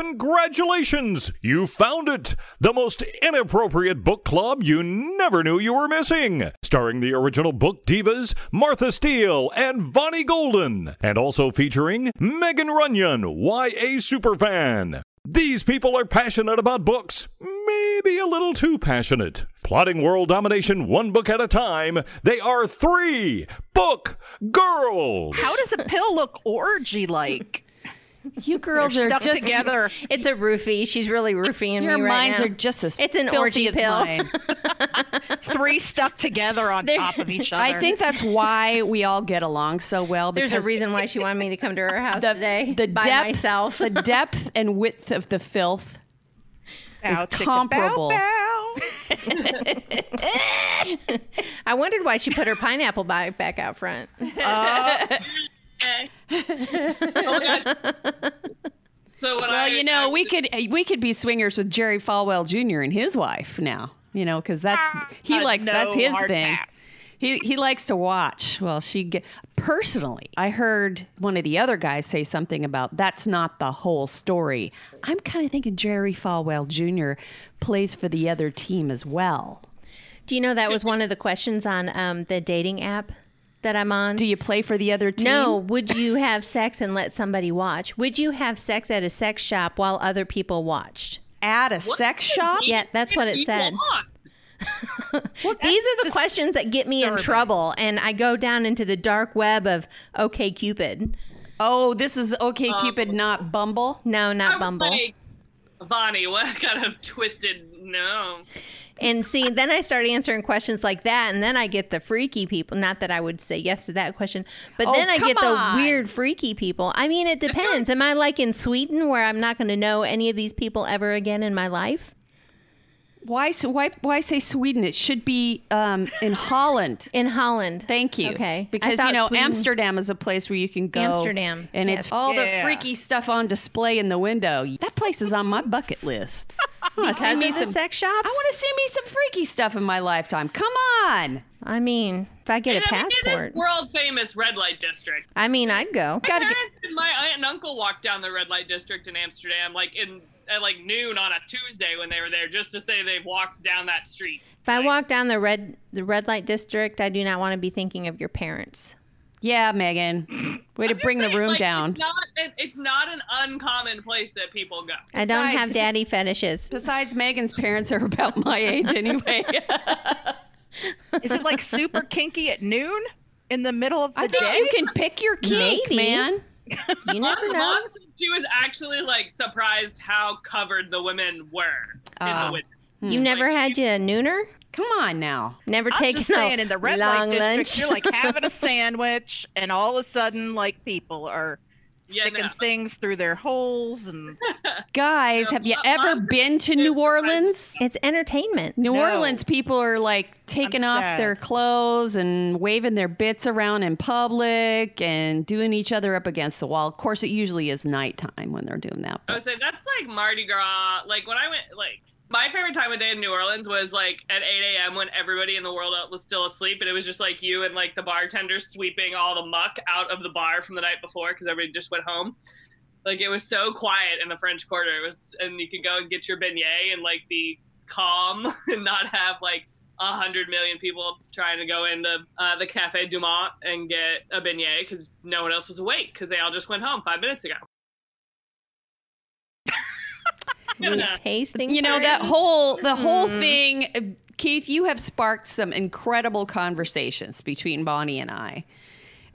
Congratulations! You found it! The most inappropriate book club you never knew you were missing. Starring the original book divas Martha Steele and Vonnie Golden. And also featuring Megan Runyon, YA superfan. These people are passionate about books, maybe a little too passionate. Plotting world domination one book at a time, they are three book girls. How does a pill look orgy like? You girls They're just together. It's a roofie. She's really roofing Your me right minds now. are just as It's an filthy orgy as pill. mine. Three stuck together on There- top of each other. I think that's why we all get along so well. There's a reason why she wanted me to come to her house the, today the by depth, myself. the depth and width of the filth Bow, is chicka, bow, comparable. bow. I wondered why she put her pineapple bag back out front. Uh, Okay. oh my gosh. So when Well, I, you know, I- we could we could be swingers with Jerry Falwell Jr. and his wife now. You know, because that's he Uh, likes no that's his thing. pass. He he likes to watch. Well, she get personally. I heard one of the other guys say something about that's not the whole story. I'm kind of thinking Jerry Falwell Jr. plays for the other team as well. Do you know that was one of the questions on um, the dating app that I'm on? Do you play for the other team? no, would you have sex and let somebody watch? Would you have sex at a sex shop while other people watched? At a sex shop? Yeah, that's what it said. want? These are the questions that get me in trouble, and I go down into the dark web of OK Cupid. Oh, this is okay, um, Cupid, not Bumble. No, not would Bumble. Like, Vonnie, what kind of twisted? No. And see, then I start answering questions like that, and then I get the freaky people. Not that I would say yes to that question, but Oh, then I get the weird, freaky people. I mean, it depends. Am I like in Sweden where I'm not going to know any of these people ever again in my life? Why, s- why, why say Sweden? It should be um, in Holland. In Holland. Thank you. Okay. Because you know Sweden- Amsterdam is a place where you can go. Amsterdam, and yes. it's all the freaky stuff on display in the window. That place is on my bucket list. I wanna see Because me of the some- sex shops? I want to see me some freaky stuff in my lifetime. Come on. I mean, if I get a And I mean, passport, world famous red light district. I mean, I'd go. Gotta get. Parents and my aunt and uncle walked down the red light district in Amsterdam, like in at like noon on a Tuesday when they were there, just to say they've walked down that street. If I Like, walk down the red the red light district, I do not want to be thinking of your parents. Yeah, Megan. Way to just bring the room like, down. It's not, it- it's not an uncommon place that people go. I don't have daddy fetishes. Besides, Megan's parents are about my age anyway. Is it like super kinky at noon in the middle of the I think day? you can pick your kink, Maybe. man. You never Mom, know. Mom said she was actually like surprised how covered the women were in Ah. the winter. You never Like, had you a nooner? Come on now. Never I'm taken just saying, a in the red long light district, lunch. you're like having a sandwich, and all of a sudden, like people are Yeah, sticking no. things through their holes, and Guys, No, have you ever mom's been to New. Orleans? it's entertainment. New No. Orleans people are like taking off sad. their clothes and waving their bits around in public and doing each other up against the wall. Of course, it usually is nighttime when they're doing that. I but- would say that's like Mardi Gras. Like when I went, like my favorite time of day in New Orleans was like at 8 a.m. when everybody in the world was still asleep, and it was just like you and like the bartenders sweeping all the muck out of the bar from the night before because everybody just went home. Like it was so quiet in the French Quarter. It was, and you could go and get your beignet and like be calm and not have like a hundred million people trying to go into uh, the Cafe Du Monde and get a beignet because no one else was awake because they all just went home five minutes ago. You Yeah. tasting. you know that whole the whole Mm-hmm. thing uh, keith you have sparked some incredible conversations between vonnie and i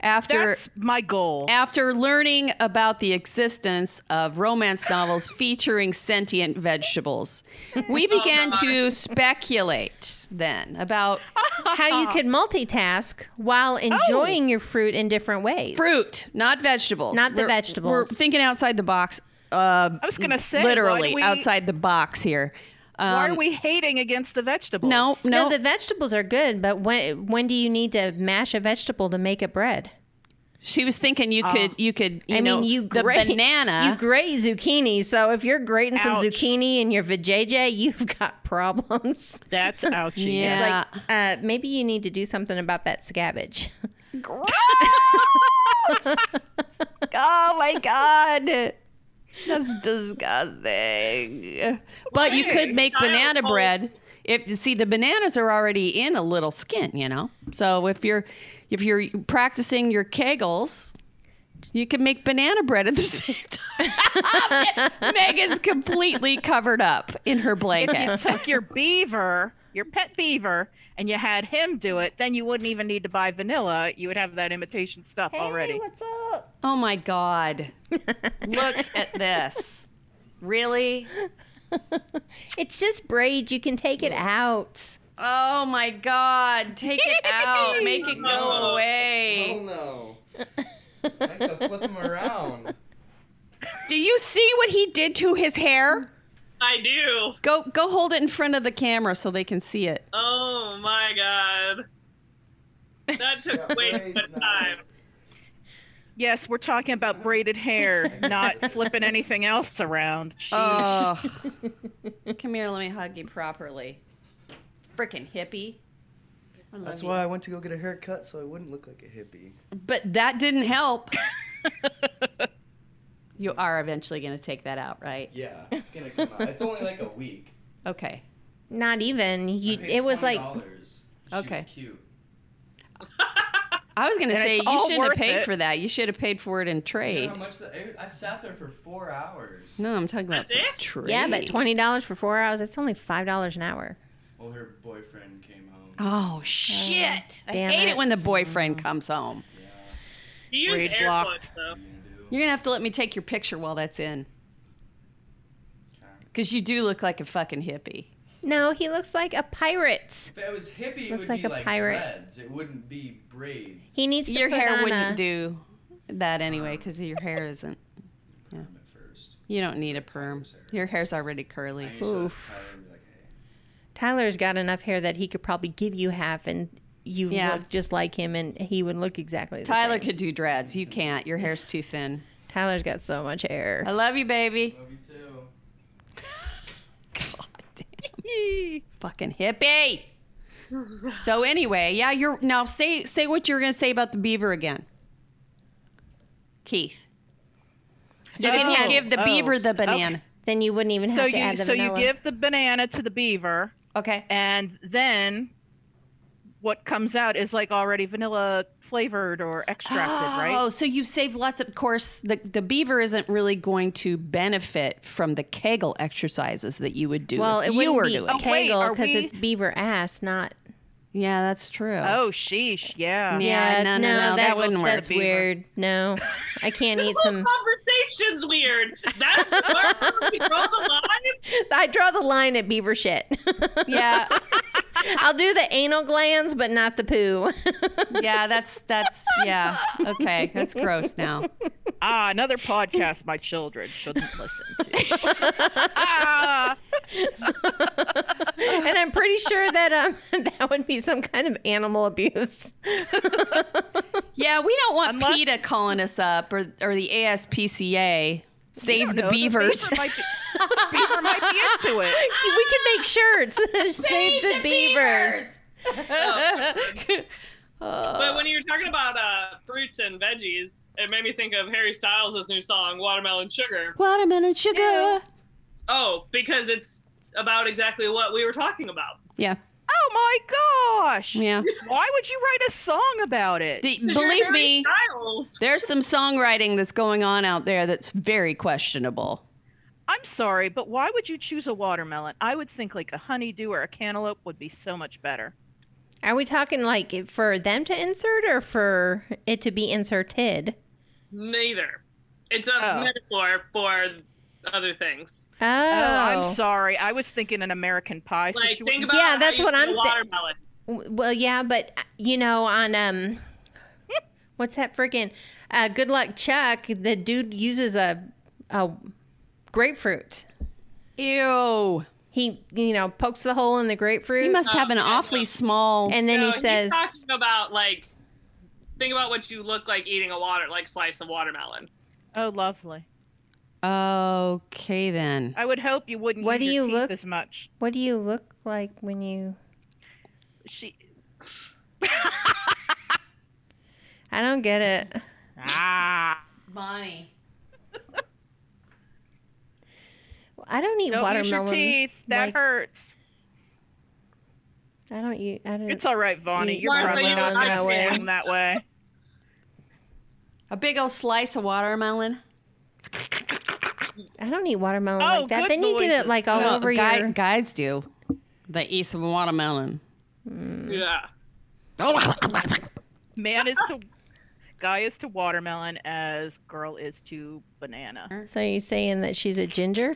after that's my goal. after learning about the existence of romance novels featuring sentient vegetables we began to speculate then about how you could multitask while enjoying your fruit in different ways. fruit not vegetables Not the We're- vegetables. we're thinking outside the box uh I was gonna say, literally we- outside the box here Why um, are we hating against the vegetables? no No, no the vegetables are good, but when when do you need to mash a vegetable to make a bread? She was thinking you could you could you I know mean, you the grate, banana. You grate zucchini, so if you're grating some Ouch. zucchini in your vajayjay, you've got problems. That's ouchy. Yeah. It's like uh, maybe you need to do something about that scabbage. Gross! oh my god! That's disgusting. But you could make I banana know. bread. If you see the bananas are already in a little skin, you know. So if you're if you're practicing your kegels, you can make banana bread at the same time. Megan's completely covered up in her If you blanket. took your beaver, your pet beaver, and you had him do it, then you wouldn't even need to buy vanilla. You would have that imitation stuff already. what's up? Oh my god. Look at this. Really? It's just braids. You can take it out. Oh my god. Take it out. Make it go Oh. away. no. I have to flip him around. Do you see what he did to his hair? I do. Go go hold it in front of the camera so they can see it. Oh my god. That took Yeah, way too braids much time. Yes, we're talking about braided hair, not flipping anything else around. Oh. Come here, let me hug you properly. Freaking hippie. That's you. why I went to go get a haircut so I wouldn't look like a hippie. But that didn't help. you are eventually going to take that out, right? Yeah, it's gonna come out. It's only like a week. Okay. Not even. You. I paid It was like. $20. She Okay. Was cute. I was going to say you shouldn't have paid it. for that. You should have paid for it in You know trade. how much that, I, I sat there for four hours. No, I'm talking about That's some trade. Yeah, but twenty dollars for four hours. That's only five dollars an hour. Well, her boyfriend came home. Oh, oh shit! I hate it. it. when the boyfriend comes home. Yeah. He used Braid air blocked. quotes though. What are you gonna do? You're gonna have to let me take your picture while that's in, because you do look like a fucking hippie. No, he looks like a pirate. If it was hippie, it Looks would like be a like pirate. dreads. It wouldn't be braids. He needs to Your put hair on wouldn't a, do that anyway, because your hair isn't. Perm at first. You don't need a perm. Your hair's already curly. I used to Oof. Tyler would be like, hey. Tyler's got enough hair that he could probably give you half, and you Yeah. look just like him, and he would look exactly. The Tyler same. could do dreads. You can't. Your hair's too thin. Tyler's got so much hair. I love you, baby. Love you too. God damn. Fucking hippie. So anyway, yeah, you're now say say what you're gonna say about the beaver again. Keith. So You if you give the oh, beaver the okay. banana. Then you wouldn't even have So to you add the so vanilla. you give the banana to the beaver, Okay. and then what comes out is like already vanilla flavored or extracted, Oh, right? Oh, so you've saved lots of, of course, the, the beaver isn't really going to benefit from the Kegel exercises that you would do well, if it you were be doing. Oh, Kegel because we- it's beaver ass, not. Yeah, that's true. Oh, sheesh, yeah. Yeah, no, no, no, that that's, wouldn't work. That's weird. No, I can't eat This whole some. conversation's weird. That's the part where we draw the line. I draw the line at beaver shit. Yeah, I'll do the anal glands, but not the poo. yeah, that's that's yeah. Okay, that's gross now. Ah, another podcast my children shouldn't listen to. Ah, and I'm pretty sure that um that would be some kind of animal abuse. Yeah, we don't want Unless- PETA calling us up or or the ASPCA. I Save the know, beavers. beaver, might be, beaver might be into it. we can make shirts. Save, the, beavers. But when you were talking about uh, fruits and veggies, it made me think of Harry Styles' new song, Watermelon Sugar. Watermelon sugar. Oh, because it's about exactly what we were talking about. Yeah, Oh my gosh! yeah. Why would you write a song about it? The, 'Cause you're believe me, Styles. there's some songwriting that's going on out there that's very questionable. I'm sorry, but why would you choose a watermelon? I would think like a honeydew or a cantaloupe would be so much better. Are we talking like for them to insert or for it to be inserted? Neither. It's a Oh. metaphor for other things. Oh, Oh, I'm sorry. I was thinking an American Pie Like, situation. think about Yeah, how that's you what eat a I'm thi- watermelon. Well, yeah, but uh, you know, on um, what's that freaking uh, Good Luck Chuck? The dude uses a a grapefruit. Ew. He, you know, pokes the hole in the grapefruit. He must have an yeah. awfully small. and then No, he says, he's talking about like, think about what you look like eating a water, like slice of watermelon. oh, lovely. Okay then. I would hope you wouldn't What use do your you look- as much. "What do you look like when you?" She. I don't get it. Ah. Vonnie. I don't eat Don't use your watermelon. teeth. That like- hurts. I don't eat. I don't. It's all right, Vonnie. You're probably you not know, I feeling that way. A big old slice of watermelon. I don't eat watermelon Oh, like that. Then you get it like all Well, over guy- your. guys do. They eat some watermelon. Yeah. Man is to guy is to watermelon as girl is to banana. So you saying that she's a ginger?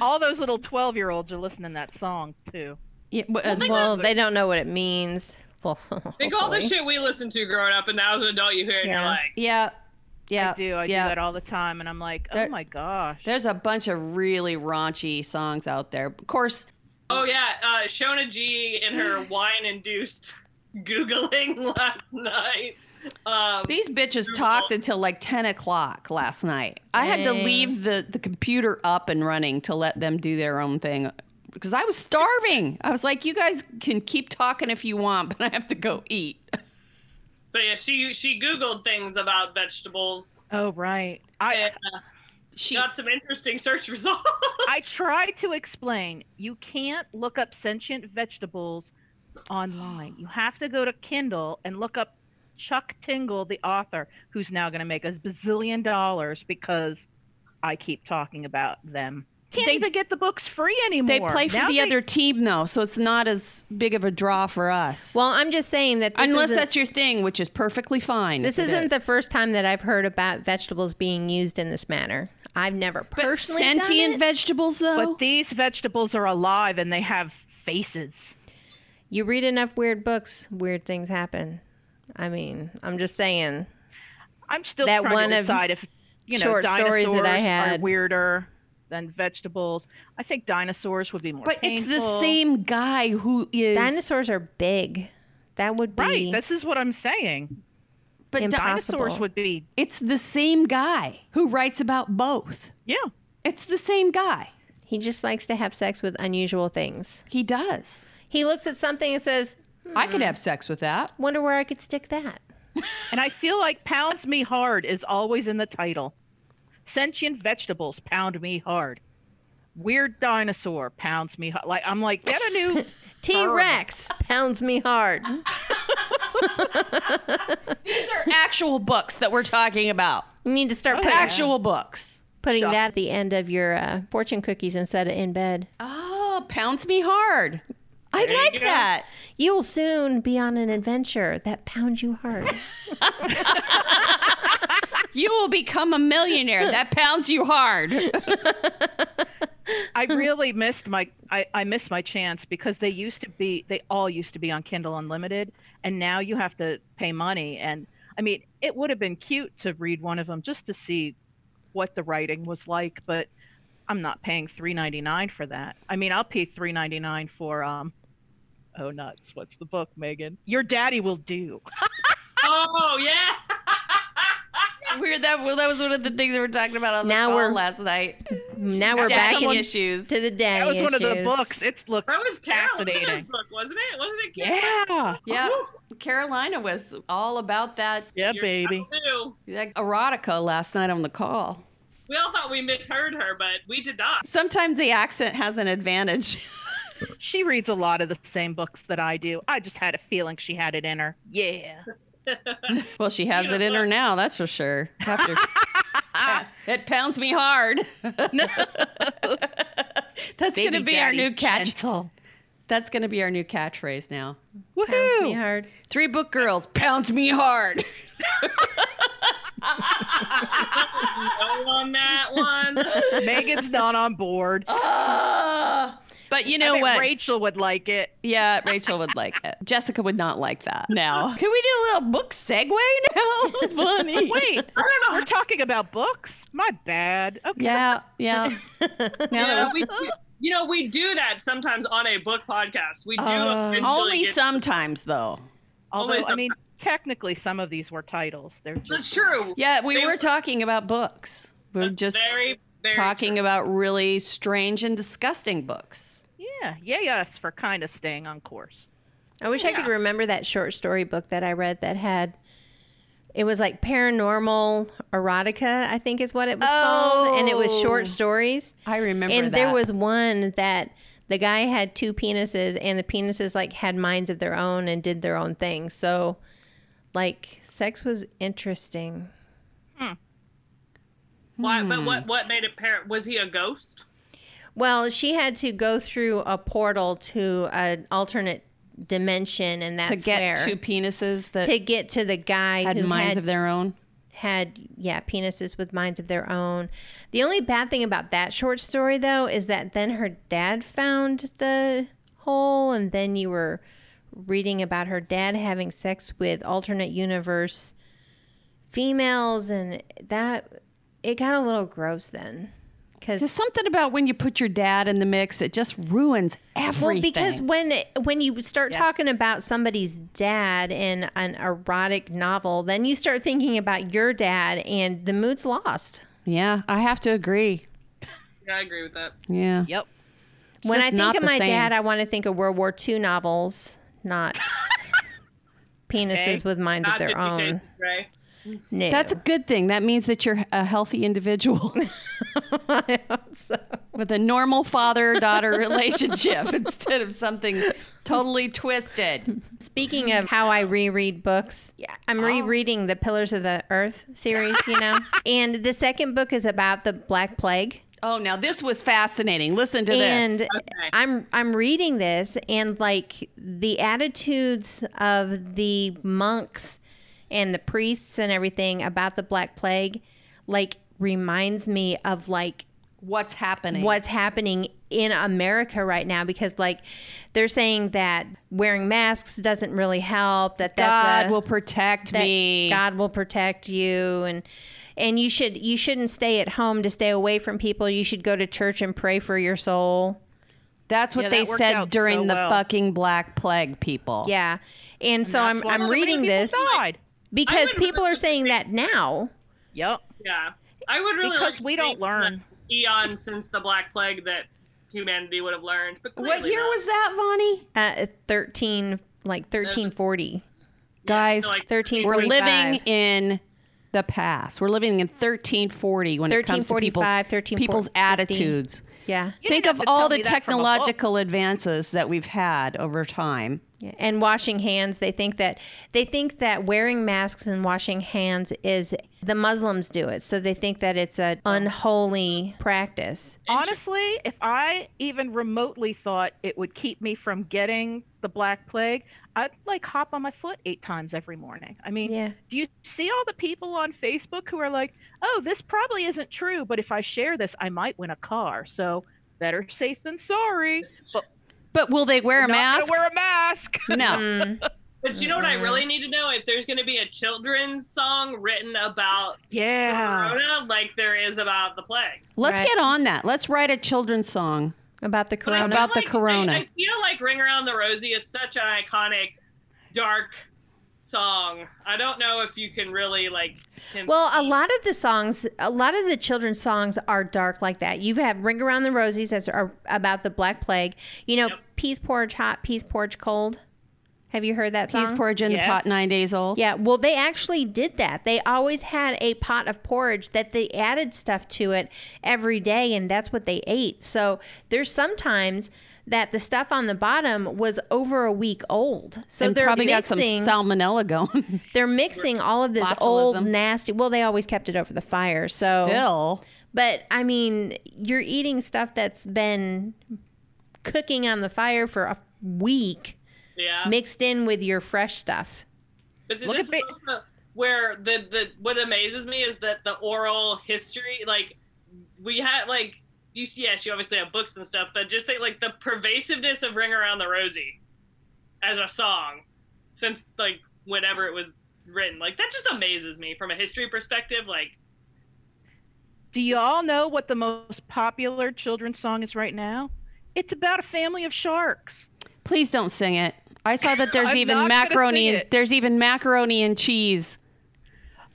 All those little twelve year olds are listening to that song too. Yeah, w- uh, Well, they don't know what it means. Well, Think all the shit we listened to growing up, and now as an adult, you hear it, and you're like, yeah, yeah. I do. I yeah. do that all the time, and I'm like, oh There- my gosh. There's a bunch of really raunchy songs out there. Of course, oh yeah, uh, Shona G in her wine-induced googling last night. Um, these bitches talked until like 10 o'clock last night. I had to leave the, the computer up and running to let them do their own thing because I was starving. I was like, you guys can keep talking if you want, but I have to go eat. but yeah, she she googled things about vegetables Oh right. I and uh, She, got some interesting search results. I tried to explain. You can't look up sentient vegetables online. You have to go to Kindle and look up Chuck Tingle, the author, who's now going to make a bazillion dollars because I keep talking about them. Can't They- even get the books free anymore. they play for Now the they- other team though, so it's not as big of a draw for us. Well, I'm just saying that this unless isn't- that's your thing, which is perfectly fine. This if it isn't is. the first time that I've heard about vegetables being used in this manner. I've never but personally sentient done it. vegetables though. But these vegetables are alive and they have faces. you read enough weird books, weird things happen. I mean, I'm just saying. I'm still That trying one to of if you know short stories that I are had. weirder than vegetables. I think dinosaurs would be more. But it's the same guy who is Dinosaurs are big. That would be Right. This is what I'm saying. But impossible. Dinosaurs would be. it's the same guy who writes about both. Yeah. It's the same guy. He just likes to have sex with unusual things. He does. He looks at something and says, hmm, I could have sex with that. "Wonder where I could stick that." And I feel like pounds me hard is always in the title. Sentient vegetables pound me hard. Weird dinosaur pounds me hard. Like I'm like get a new. T Rex pounds me hard. These are actual books that we're talking about. You need to start putting, Actual books. putting Shop. that at the end of your uh, fortune cookies instead of in bed. Oh, pounds me hard. I There you like go. that. You will soon be on an adventure that pounds you hard. You will become a millionaire. That pounds you hard. I really missed my. I, I missed my chance because they used to be. They all used to be on Kindle Unlimited, and now you have to pay money. And I mean, it would have been cute to read one of them just to see what the writing was like, but I'm not paying three ninety nine for that. I mean, I'll pay three ninety nine for um. Oh nuts! What's the book, Megan? Your daddy will do. oh yeah. Weird. That, well, that was one of the things we were talking about on the call last night. now we're back Daddy in, issues. to the daddy That was one of the books. It looks That was Carolina's book, wasn't it? Wasn't it? Carol? Yeah. Yeah, Carolina was all about that, Yeah, Your baby. Bible that erotica last night on the call. We all thought we misheard her, but we did not. Sometimes the accent has an advantage. She reads a lot of the same books that I do. I just had a feeling she had it in her. Yeah. Well, she has it in her now, that's for sure. After it pounds me hard. that's gonna be our new catch. gentle. That's gonna be our new catchphrase now. Pounds me hard. Three book girls pounds me hard. No on that one. Megan's not on board. Ah. But you know bet what? Rachel would like it. yeah, Rachel would like it. Jessica would not like that. Now, can we do a little book segue now, Bunny? Wait, I don't know. we're talking about books? My bad. Okay. Yeah, yeah. Now You that know, we're- you know, we do that sometimes on a book podcast. We do Uh, only get- sometimes though. Although, Always I mean, technically, some of these were titles. They're just That's true. Yeah, we They- were talking about books. We We're just very, very talking true. about really strange and disgusting books. yeah, yeah, yes, for kind of staying on course. I wish I could remember that short story book that I read that had it was like paranormal erotica, I think is what it was called, and it was Oh. short stories. I remember and that. there was one that the guy had two penises, and the penises like had minds of their own and did their own thing. So, like, sex was interesting. Hmm. Why? But Hmm. what? What made it parent? Was he a ghost? Well, she had to go through a portal to an alternate dimension, and that's to get where two penises that to get to the guy who had who minds had of their own. had yeah penises with minds of their own the only bad thing about that short story though is that then her dad found the hole and then you were reading about her dad having sex with alternate universe females and that it got a little gross then There's because something about when you put your dad in the mix, it just ruins everything. well, because when when you start Yeah. talking about somebody's dad in an erotic novel, then you start thinking about your dad, and the mood's lost. yeah, I have to agree. Yeah, I agree with that. Yeah. Yep. It's when just I think not of the my same. dad, I want to think of World War II novels, not penises Okay. with minds of Not their Fifty own. Shades of Grey. No. That's a good thing. That means that you're a healthy individual I hope so. with a normal father daughter relationship instead of something totally twisted. Speaking of how I reread books, yeah, I'm oh. rereading the Pillars of the Earth series, you know, and the second book is about the Black Plague. Oh, now this was fascinating. Listen to this. and this. I'm I'm reading this and like the attitudes of the monks and the priests and everything about the black plague like reminds me of like What's happening? what's happening in America right now because like they're saying that wearing masks doesn't really help that that's God a- will protect that me. God will protect you and and you should you shouldn't stay at home to stay away from people. You should go to church and pray for your soul. That's what Yeah, they that said during so the well. fucking Black Plague people. Yeah. And, so That's I'm I'm reading this Died. Because people are saying that now. Yep. Yeah, I would really Because like to we don't learn. eon since the Black Plague that humanity would have learned. But What year not. was that, Vonnie? Uh 13 like 1340. Guys, so like 13 we're living in the past. We're living in 1340 when it comes to people's, 1345, people's 1350. attitudes. Yeah. You Think of all the me that from a book. technological advances that we've had over time. Yeah, and washing hands they think that they think that wearing masks and washing hands is the muslims do it so they think that it's an oh. unholy practice Honestly, if I even remotely thought it would keep me from getting the black plague, I'd like hop on my foot eight times every morning. I mean, yeah do you see all the people on Facebook who are like, "Oh, this probably isn't true, but if I share this, I might win a car." So better safe than sorry. But But will they wear a not mask? wear a mask. no. Mm. But you know what I really mm-hmm. need to know? If there's going to be a children's song written about yeah. Corona, like there is about the plague. Let's Right. get on that. Let's write a children's song. about the corona About feel the corona. I, I feel like "Ring Around the Rosie" is such an iconic, dark song. I don't know if you can really like. well a lot of the songs a lot of the children's songs are dark like that you have ring around the rosies that's are about the black plague you know Yep. peas porridge hot peas porridge cold have you heard that song Peas porridge in the pot nine days old. Yeah, well, they actually did that. They always had a pot of porridge that they added stuff to it every day, and that's what they ate. So there's sometimes that the stuff on the bottom was over a week old. So and they're probably got some mixing. salmonella going. they're mixing all of this old nasty. Well, they always kept it over the fire. So Still. but I mean, you're eating stuff that's been cooking on the fire for a week, yeah. mixed in with your fresh stuff. But see, Look this at is also where the the what amazes me is that the oral history, like we had like you yes, you obviously have books and stuff, but just think like the pervasiveness of Ring Around the Rosie as a song since like whenever it was written. Like that just amazes me from a history perspective. Like Do you all know what the most popular children's song is right now? It's about a family of sharks. Please don't sing it. I saw that there's even macaroni and there's even macaroni and cheese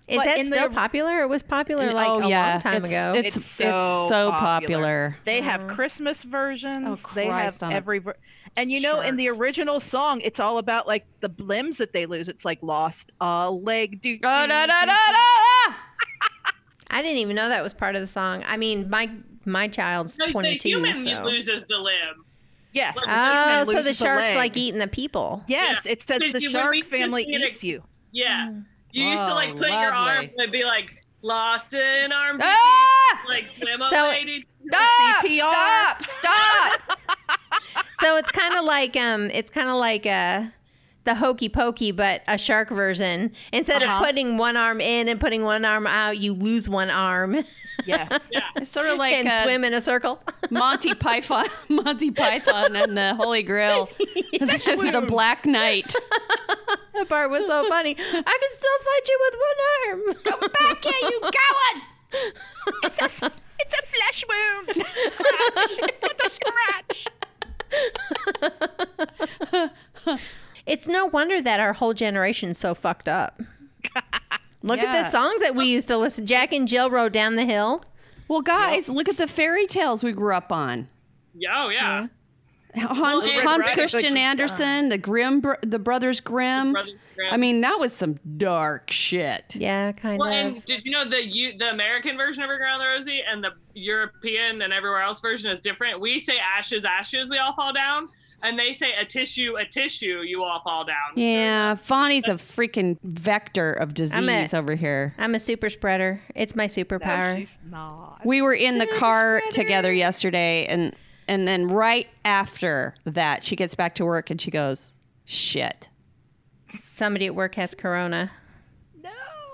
Is But that still the- popular? It was popular like oh a yeah, long time it's, ago. It's, It's it's so so, popular. popular. They have Christmas versions. Oh, they have on every ver- and you know in the original song it's all about like the limbs that they lose. It's like lost a leg. Do, Oh, da, da, da, da, da. I didn't even know that was part of the song. I mean, my my child's No, the 22, human so. loses the limb. Yes. Oh, so the shark's like eating the people. Yes, it says the you- shark family need a- eats you. Yeah. You used to like Oh, put your arm and be like lost in arms, Ah! like swim So- away. to- Stop! CPR. Stop! Stop! So it's kind of like um, it's kind of like uh, the hokey pokey, but a shark version. Instead Uh-huh. of putting one arm in and putting one arm out, you lose one arm Yeah, It's sort of like and uh, swim in a circle. Monty Python, Monty Python, and the Holy Grail, the Black Knight. that part was so funny. I can still fight you with one arm. Come back here, you coward! it's a flesh wound. Scratch. With a scratch. It's no wonder that our whole generation's so fucked up. Look at the songs that we used to listen. Jack and Jill rode down the hill. Well, guys, look at the fairy tales we grew up on. Yeah, oh yeah. Hans, Well, Hans Riding Christian Hood. Andersen, the Grimm, the Brothers Grimm. Brothers Grimm. I mean, that was some dark shit. Yeah, kind Well, of. and did you know the you, the American version of Around the Rosie and the European and everywhere else version is different? We say ashes, ashes, we all fall down, and they say a tissue, a tissue, you all fall down. Yeah, Vonnie's a freaking vector of disease a- over here. I'm a super spreader. It's my No, superpower. she's not. We were in the car spreader. together yesterday, and and then right after that, she gets back to work and she goes, "Shit." Somebody at work has corona. No.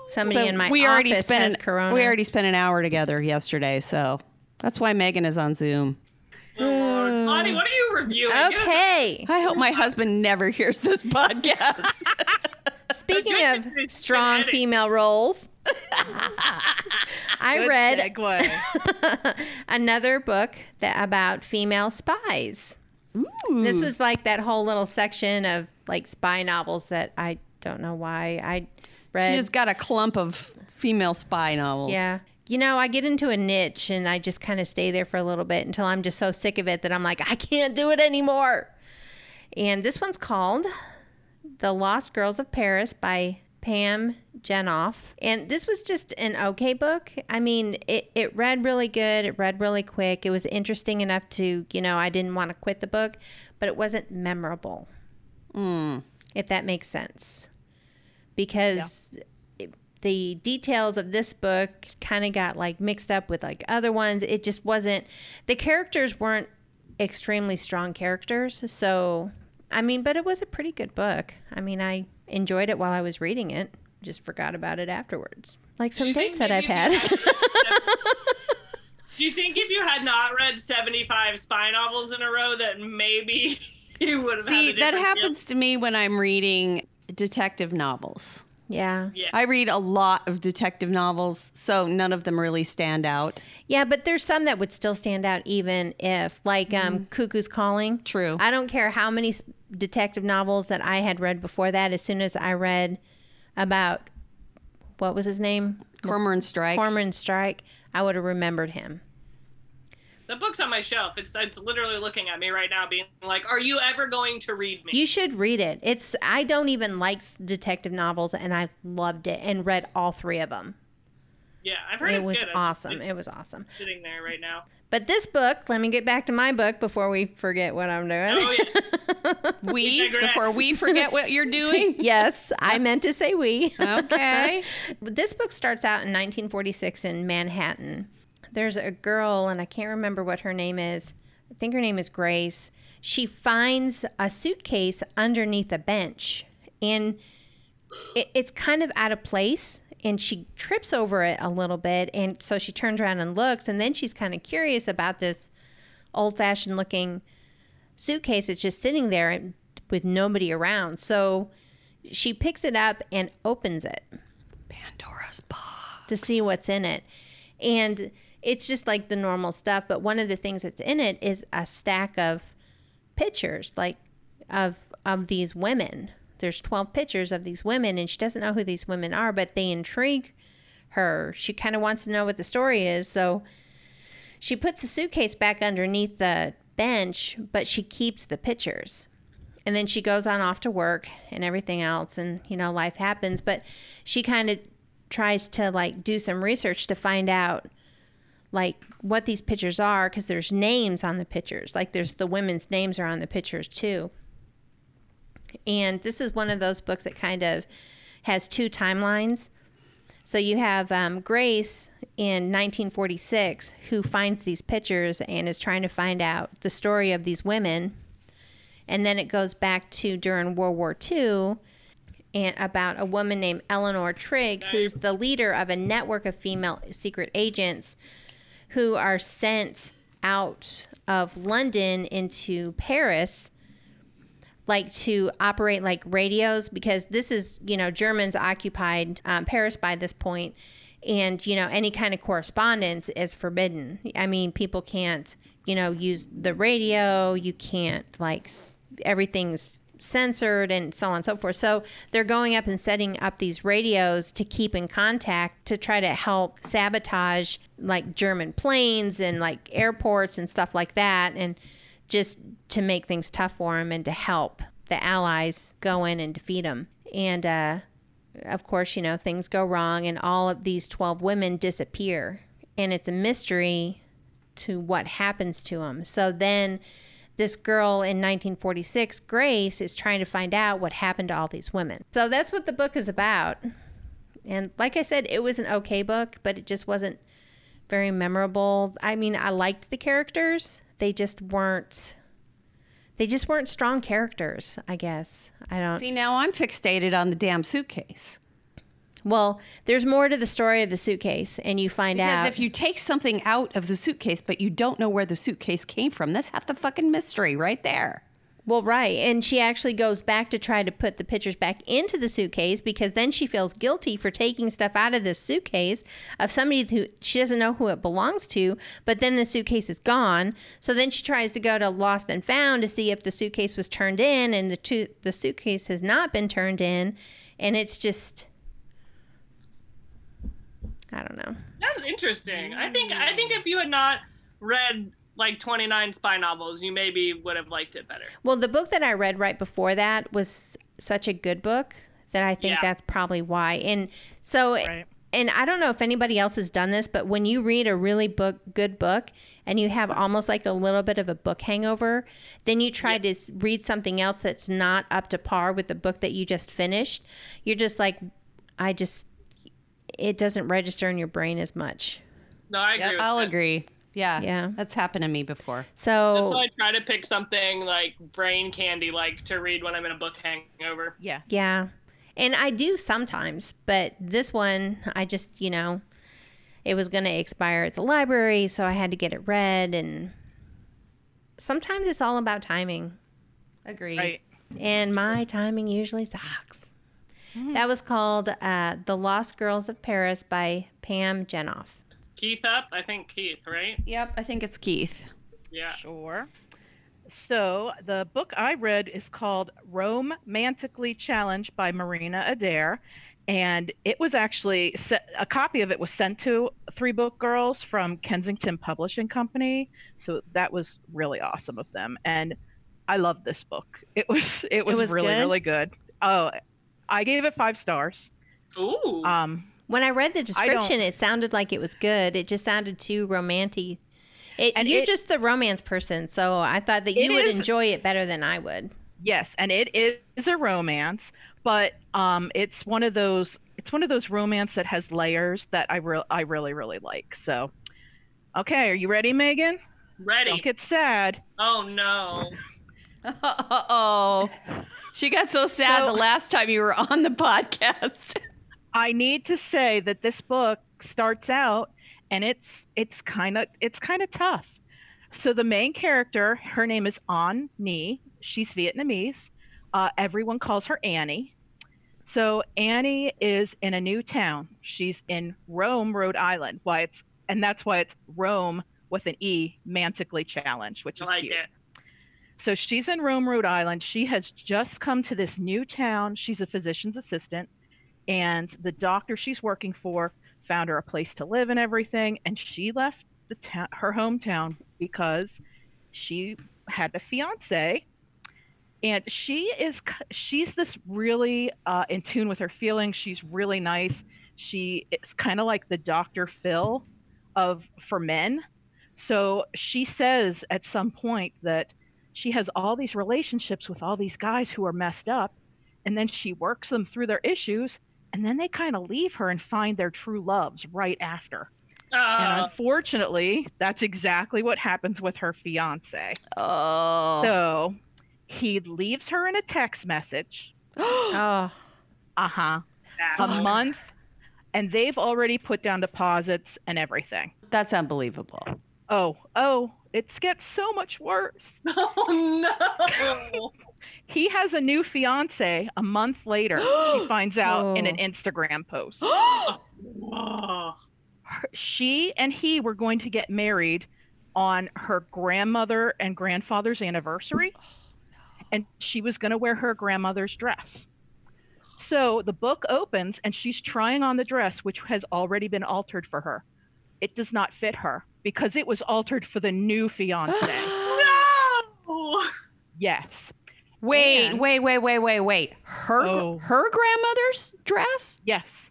Somebody so in my we already office spent has an, corona. we already spent an hour together yesterday, so that's why Megan is on Zoom. Oh, Lord. Hmm. Vonnie, what are you reviewing? Give us a- Okay. I hope my husband never hears this podcast. Speaking of strong genetic. female roles, I Good read another book that about female spies. This was like that whole little section of like spy novels that I don't know why I read. She just got a clump of female spy novels. Yeah. You know, I get into a niche and I just kind of stay there for a little bit until I'm just so sick of it that I'm like, I can't do it anymore. And this one's called The Lost Girls of Paris by Pam Jenoff. And this was just an okay book. I mean, it, it read really good, it read really quick. It was interesting enough to, you know, I didn't want to quit the book, but it wasn't memorable, hmm. if that makes sense. Because it- the details of this book kind of got like mixed up with like other ones. It just wasn't, the characters weren't extremely strong characters. So, I mean, but it was a pretty good book. I mean, I enjoyed it while I was reading it, just forgot about it afterwards. Like some you dates that I've maybe had. Do you think if you had not read 75 spy novels in a row that maybe you would have See, had a that different feel? happens to me when I'm reading detective novels. Yeah. Yeah. I read a lot of detective novels, so none of them really stand out. Yeah, but there's some that would still stand out even if, like um, Cuckoo's Calling. True. I don't care how many detective novels that I had read before that. As soon as I read about what was his name, Cormoran Strike. Cormoran Strike, I would have remembered him. The book's on my shelf. It's it's literally looking at me right now, being like, "Are you ever going to read me?" You should read it. It's I don't even like detective novels, and I loved it and read all three of them. yeah, I've heard It it's was good. Awesome. It's It was awesome. sitting there right now. But this book, let me get back to my book before we forget what I'm doing. Oh yeah, we before we forget what you're doing. yes, I meant to say we. Okay. This book starts out in 1946 in Manhattan. There's a girl, and I can't remember what her name is. I think her name is Grace. She finds a suitcase underneath a bench, and it, it's kind of out of place. And she trips over it a little bit, and so she turns around and looks, and then she's kind of curious about this old-fashioned looking suitcase that's just sitting there and- with nobody around. So she picks it up and opens it Pandora's box. to see what's in it. And it's just like the normal stuff, but one of the things that's in it is a stack of pictures like of of these women. There's 12 pictures of these women and she doesn't know who these women are, but they intrigue her. She kind of wants to know what the story is. So she puts the suitcase back underneath the bench, but she keeps the pictures. And then she goes on off to work and everything else. And, you know, life happens. But she kind of tries to like do some research to find out like what these pictures are because there's names on the pictures. Like there's the women's names are on the pictures too. And this is one of those books that kind of has two timelines. So you have um, Grace in 1946 who finds these pictures and is trying to find out the story of these women. And then it goes back to during World War II and about a woman named Eleanor Trigg, who's the leader of a network of female secret agents who are sent out of London into Paris like to operate like radios because this is you know Germans occupied um, Paris by this point and you know any kind of correspondence is forbidden. I mean people can't you know use the radio. You can't like everything's censored and so on and so forth so they're going up and setting up these radios to keep in contact to try to help sabotage like German planes and like airports and stuff like that and just to make things tough for them and to help the allies go in and defeat them. And uh, of course, you know, things go wrong and all of these 12 women disappear. And it's a mystery to what happens to them. So then this girl in 1946, Grace, is trying to find out what happened to all these women. So that's what the book is about. And like I said, it was an okay book, but it just wasn't very memorable. I mean, I liked the characters. They just weren't they just weren't strong characters, I guess. I don't See, now I'm fixated on the damn suitcase. Well, there's more to the story of the suitcase and you find Because out Because if you take something out of the suitcase, but you don't know where the suitcase came from, that's half the fucking mystery right there. Well, right. And she actually goes back to try to put the pictures back into the suitcase because then she feels guilty for taking stuff out of this suitcase of somebody who she doesn't know who it belongs to, but then the suitcase is gone. So then she tries to go to Lost and Found to see if the suitcase was turned in and the the suitcase has not been turned in and it's just I don't know. That's interesting. I think I think mm. if you had not read like 29 spy novels, you maybe would have liked it better. Well, the book that I read right before that was such a good book that I think Yeah. that's probably why. And so, Right. and I don't know if anybody else has done this, but when you read a really book, good book, and you have almost like a little bit of a book hangover, then you try to read something else that's not up to par with the book that you just finished. You're just like, I just, it doesn't register in your brain as much. No, I agree. with I'll that. agree. Yeah. Yeah. That's happened to me before. So, So I try to pick something like brain candy like to read when I'm in a book hangover. Yeah. Yeah. And I do sometimes, but this one, I just, you know, it was going to expire at the library, so I had to get it read. And sometimes it's all about timing. Agreed. Right. And my timing usually sucks. That was called uh, The Lost Girls of Paris by Pam Jenoff. Keith up? I think Keith, right? Yep, I think it's Keith. Yeah. Sure. So the book I read is called Romantically Challenged by Marina Adair. And it was actually se- a copy of it was sent to Three Book Girls from Kensington Publishing Company. So that was really awesome of them. And I love this book. It was it was, was really good? really good. Oh, I gave it five stars. Ooh. Um, When I read the description, it sounded like it was good. It just sounded too romantic. It, And you're it- just the romance person, so I thought that you would is- enjoy it better than I would. Yes, and it is a romance, but um, it's one of those it's one of those romance that has layers that I re- I really really like. So, okay, are you ready, Megan? Ready. Don't get sad. Oh no. Uh oh. She got so sad So- the last time you were on the podcast. I need to say that this book starts out and it's it's kind of it's kind of tough. So the main character, her name is An Ni. She's Vietnamese. Uh, everyone calls her Annie. So Annie is in a new town. She's in Rome, Rhode Island. Why it's and that's why it's Rome with an E, mantically challenged, which I is like cute. it. So she's in Rome, Rhode Island. She has just come to this new town. She's a physician's assistant, and the doctor she's working for found her a place to live and everything, and she left the town, her hometown, because she had a fiance, and she is she's this really uh, in tune with her feelings. She's really nice. She is kind of like the Dr. Phil of for men. So she says at some point that she has all these relationships with all these guys who are messed up, and then she works them through their issues, and then they kind of leave her and find their true loves right after. And Uh, unfortunately, that's exactly what happens with her fiance. Oh. So he leaves her in a text message. Oh, Uh huh. A month. And they've already put down deposits and everything. That's unbelievable. Oh, oh, it gets so much worse. oh no. He has a new fiance a month later. she finds out in an Oh. Instagram post. Oh. she and he were going to get married on her grandmother and grandfather's anniversary oh, and she was going to wear her grandmother's dress so the book opens and she's trying on the dress which has already been altered for her it does not fit her because it was altered for the new fiance No. yes Wait, And- wait, wait, wait, wait, wait. Her Oh. her grandmother's dress? yes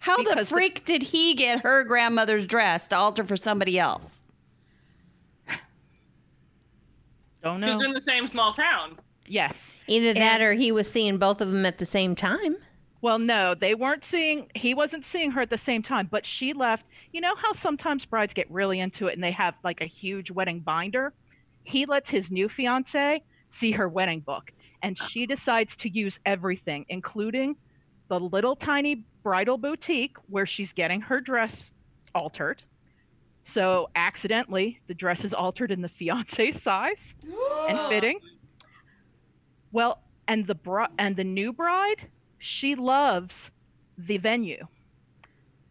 How the Because the- freak did he get her grandmother's dress to alter for somebody else? don't know they're in the same small town. yes either that or he was seeing both of them at the same time. Well, no, they weren't seeing, he wasn't seeing her at the same time, but she left. You know how sometimes brides get really into it and they have like a huge wedding binder? He lets his new fiance see her wedding book, and uh-huh. she decides to use everything, including the little tiny bridal boutique where she's getting her dress altered. So, accidentally, the dress is altered in the fiance size and fitting. Well, and the bri- and the new bride, she loves the venue.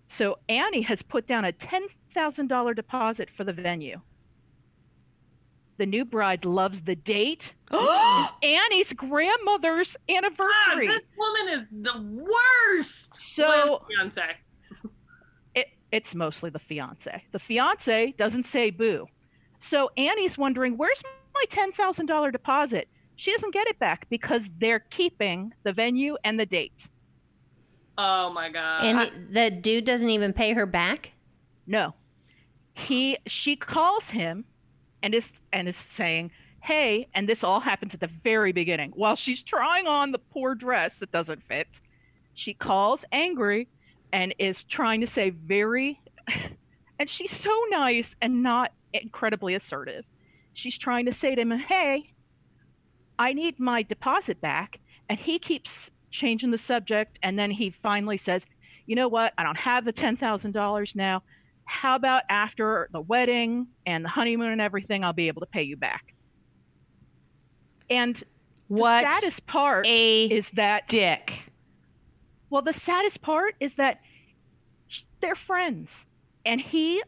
So Annie has put down a ten thousand dollar deposit for the venue. The new bride loves the date. Annie's grandmother's God, anniversary. this woman is the worst. So- fiance. it, it's mostly the fiance. The fiance doesn't say boo. So Annie's wondering, where's my $10,000 deposit? She doesn't get it back because they're keeping the venue and the date. Oh my god. And the dude doesn't even pay her back. No. He she calls him and is and is saying, "Hey," and this all happens at the very beginning while she's trying on the poor dress that doesn't fit. She calls angry and is trying to say very and she's so nice and not incredibly assertive. She's trying to say to him, "Hey, I need my deposit back." And he keeps changing the subject and then he finally says, "You know what? I don't have the $10,000 now how about after the wedding and the honeymoon and everything, I'll be able to pay you back. And What the saddest part a is that, dick. well, the saddest part is that they're friends. And he,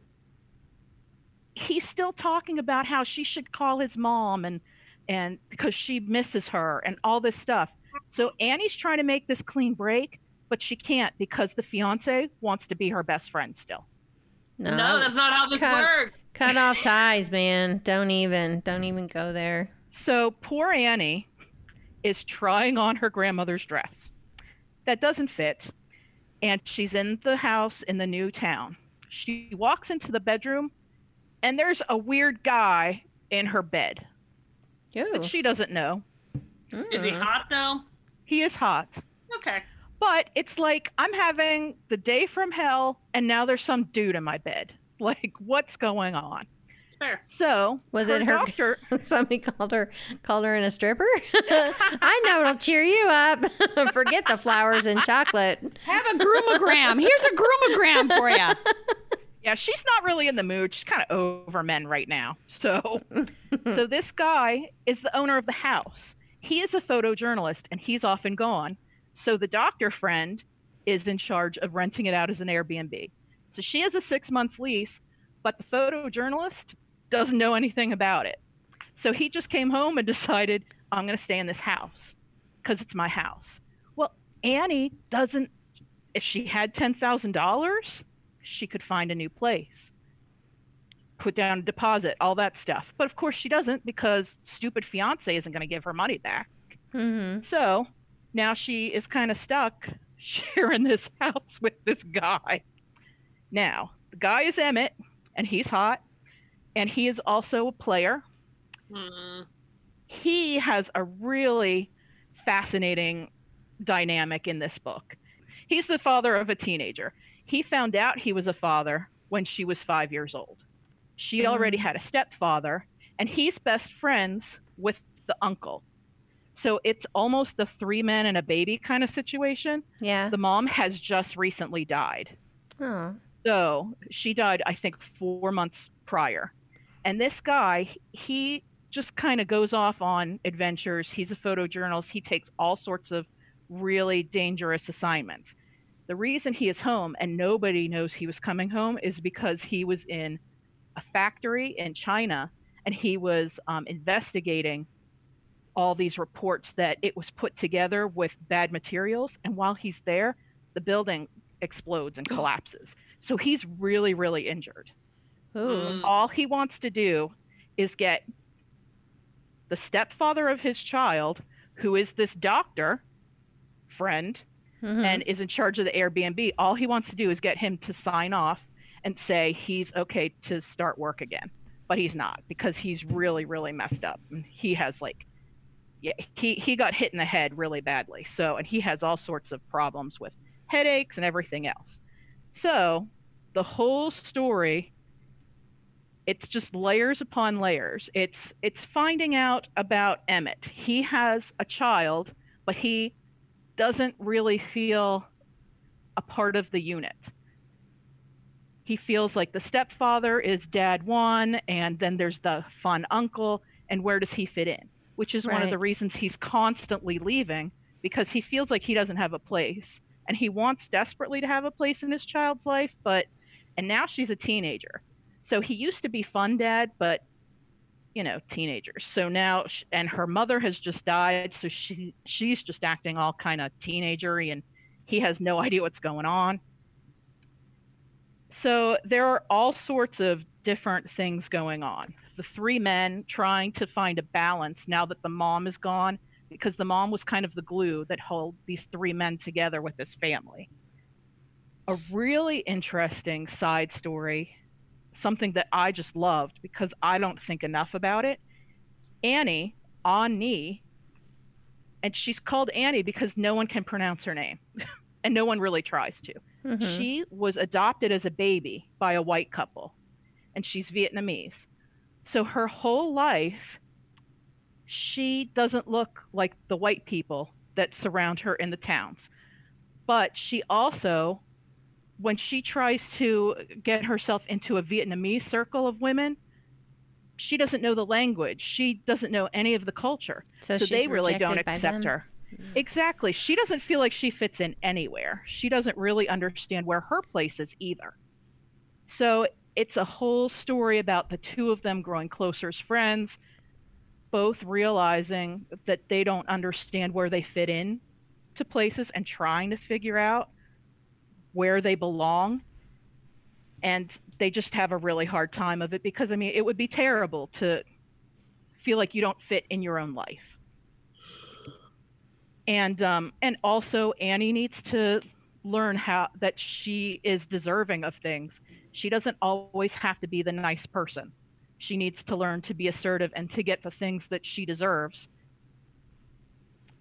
he's still talking about how she should call his mom and, and because she misses her and all this stuff. So Annie's trying to make this clean break, but she can't because the fiance wants to be her best friend still. No, no, that's not how this Cut. works. cut off ties, man. Don't even, don't even go there. So poor Annie is trying on her grandmother's dress. That doesn't fit. And she's in the house in the new town. She walks into the bedroom and there's a weird guy in her bed Ooh. that she doesn't know. Is he Mm. hot though? He is hot. Okay. But it's like I'm having the day from hell and now there's some dude in my bed. Like what's going on? It's fair. So Was it her- doctor Somebody called her called her in a stripper. I know it'll cheer you up. Forget the flowers and chocolate. Have a groomogram. Here's a groomogram for you. yeah, she's not really in the mood. She's kind of over men right now. So, so this guy is the owner of the house. He is a photojournalist, and he's often gone. So the doctor friend is in charge of renting it out as an Airbnb. So she has a six-month lease, but the photojournalist doesn't know anything about it. So he just came home and decided, I'm going to stay in this house because it's my house. Well, Annie doesn't. If she had ten thousand dollars, she could find a new place, put down a deposit, all that stuff. But of course, she doesn't because stupid fiance isn't going to give her money back. Mm-hmm. So now she is kind of stuck sharing this house with this guy. Now, the guy is Emmett, and he's hot, and he is also a player. Hmm. He has a really fascinating dynamic in this book. He's the father of a teenager. He found out he was a father when she was five years old. She mm-hmm. already had a stepfather, and he's best friends with the uncle. So it's almost a three men and a baby kind of situation. Yeah. The mom has just recently died. Oh. So she died, I think, four months prior. And this guy, he just kind of goes off on adventures. He's a photojournalist. He takes all sorts of really dangerous assignments. The reason he is home and nobody knows he was coming home is because he was in a factory in China and he was um, investigating all these reports that it was put together with bad materials. And while he's there, the building explodes and collapses. So he's really, really injured. Ooh. Mm. All he wants to do is get the stepfather of his child, who is this doctor friend Mhm. and is in charge of the Airbnb, all he wants to do is get him to sign off and say he's okay to start work again. But he's not because he's really, really messed up. He has like yeah, he, he got hit in the head really badly. So and he has all sorts of problems with headaches and everything else. So the whole story it's just layers upon layers. It's it's finding out about Emmett. He has a child, but he doesn't really feel a part of the unit. He feels like the stepfather is dad one, and then there's the fun uncle, and where does he fit in? Which is one of the reasons he's constantly leaving because he feels like he doesn't have a place. And he wants desperately to have a place in his child's life, but, and now she's a teenager. So he used to be fun dad, but you know teenagers so now sh- and her mother has just died so she she's just acting all kind of teenagery and he has no idea what's going on so there are all sorts of different things going on. The three men trying to find a balance now that the mom is gone because the mom was kind of the glue that held these three men together with this family. A really interesting side story something that I just loved because I don't think enough about it. Annie, Ani, and she's called Annie because no one can pronounce her name, and no one really tries to. Mhm. She was adopted as a baby by a white couple, and she's Vietnamese. So her whole life, she doesn't look like the white people that surround her in the towns. But she also, when she tries to get herself into a Vietnamese circle of women, she doesn't know the language. She doesn't know any of the culture. so So, they really don't accept them? her. Exactly. She doesn't feel like she fits in anywhere. She doesn't really understand where her place is either. So it's a whole story about the two of them growing closer as friends, both realizing that they don't understand where they fit in to places and trying to figure out where they belong. And they just have a really hard time of it because I mean it would be terrible to feel like you don't fit in your own life and um, and also Annie needs to learn how that she is deserving of things. She doesn't always have to be the nice person. She needs to learn to be assertive and to get the things that she deserves.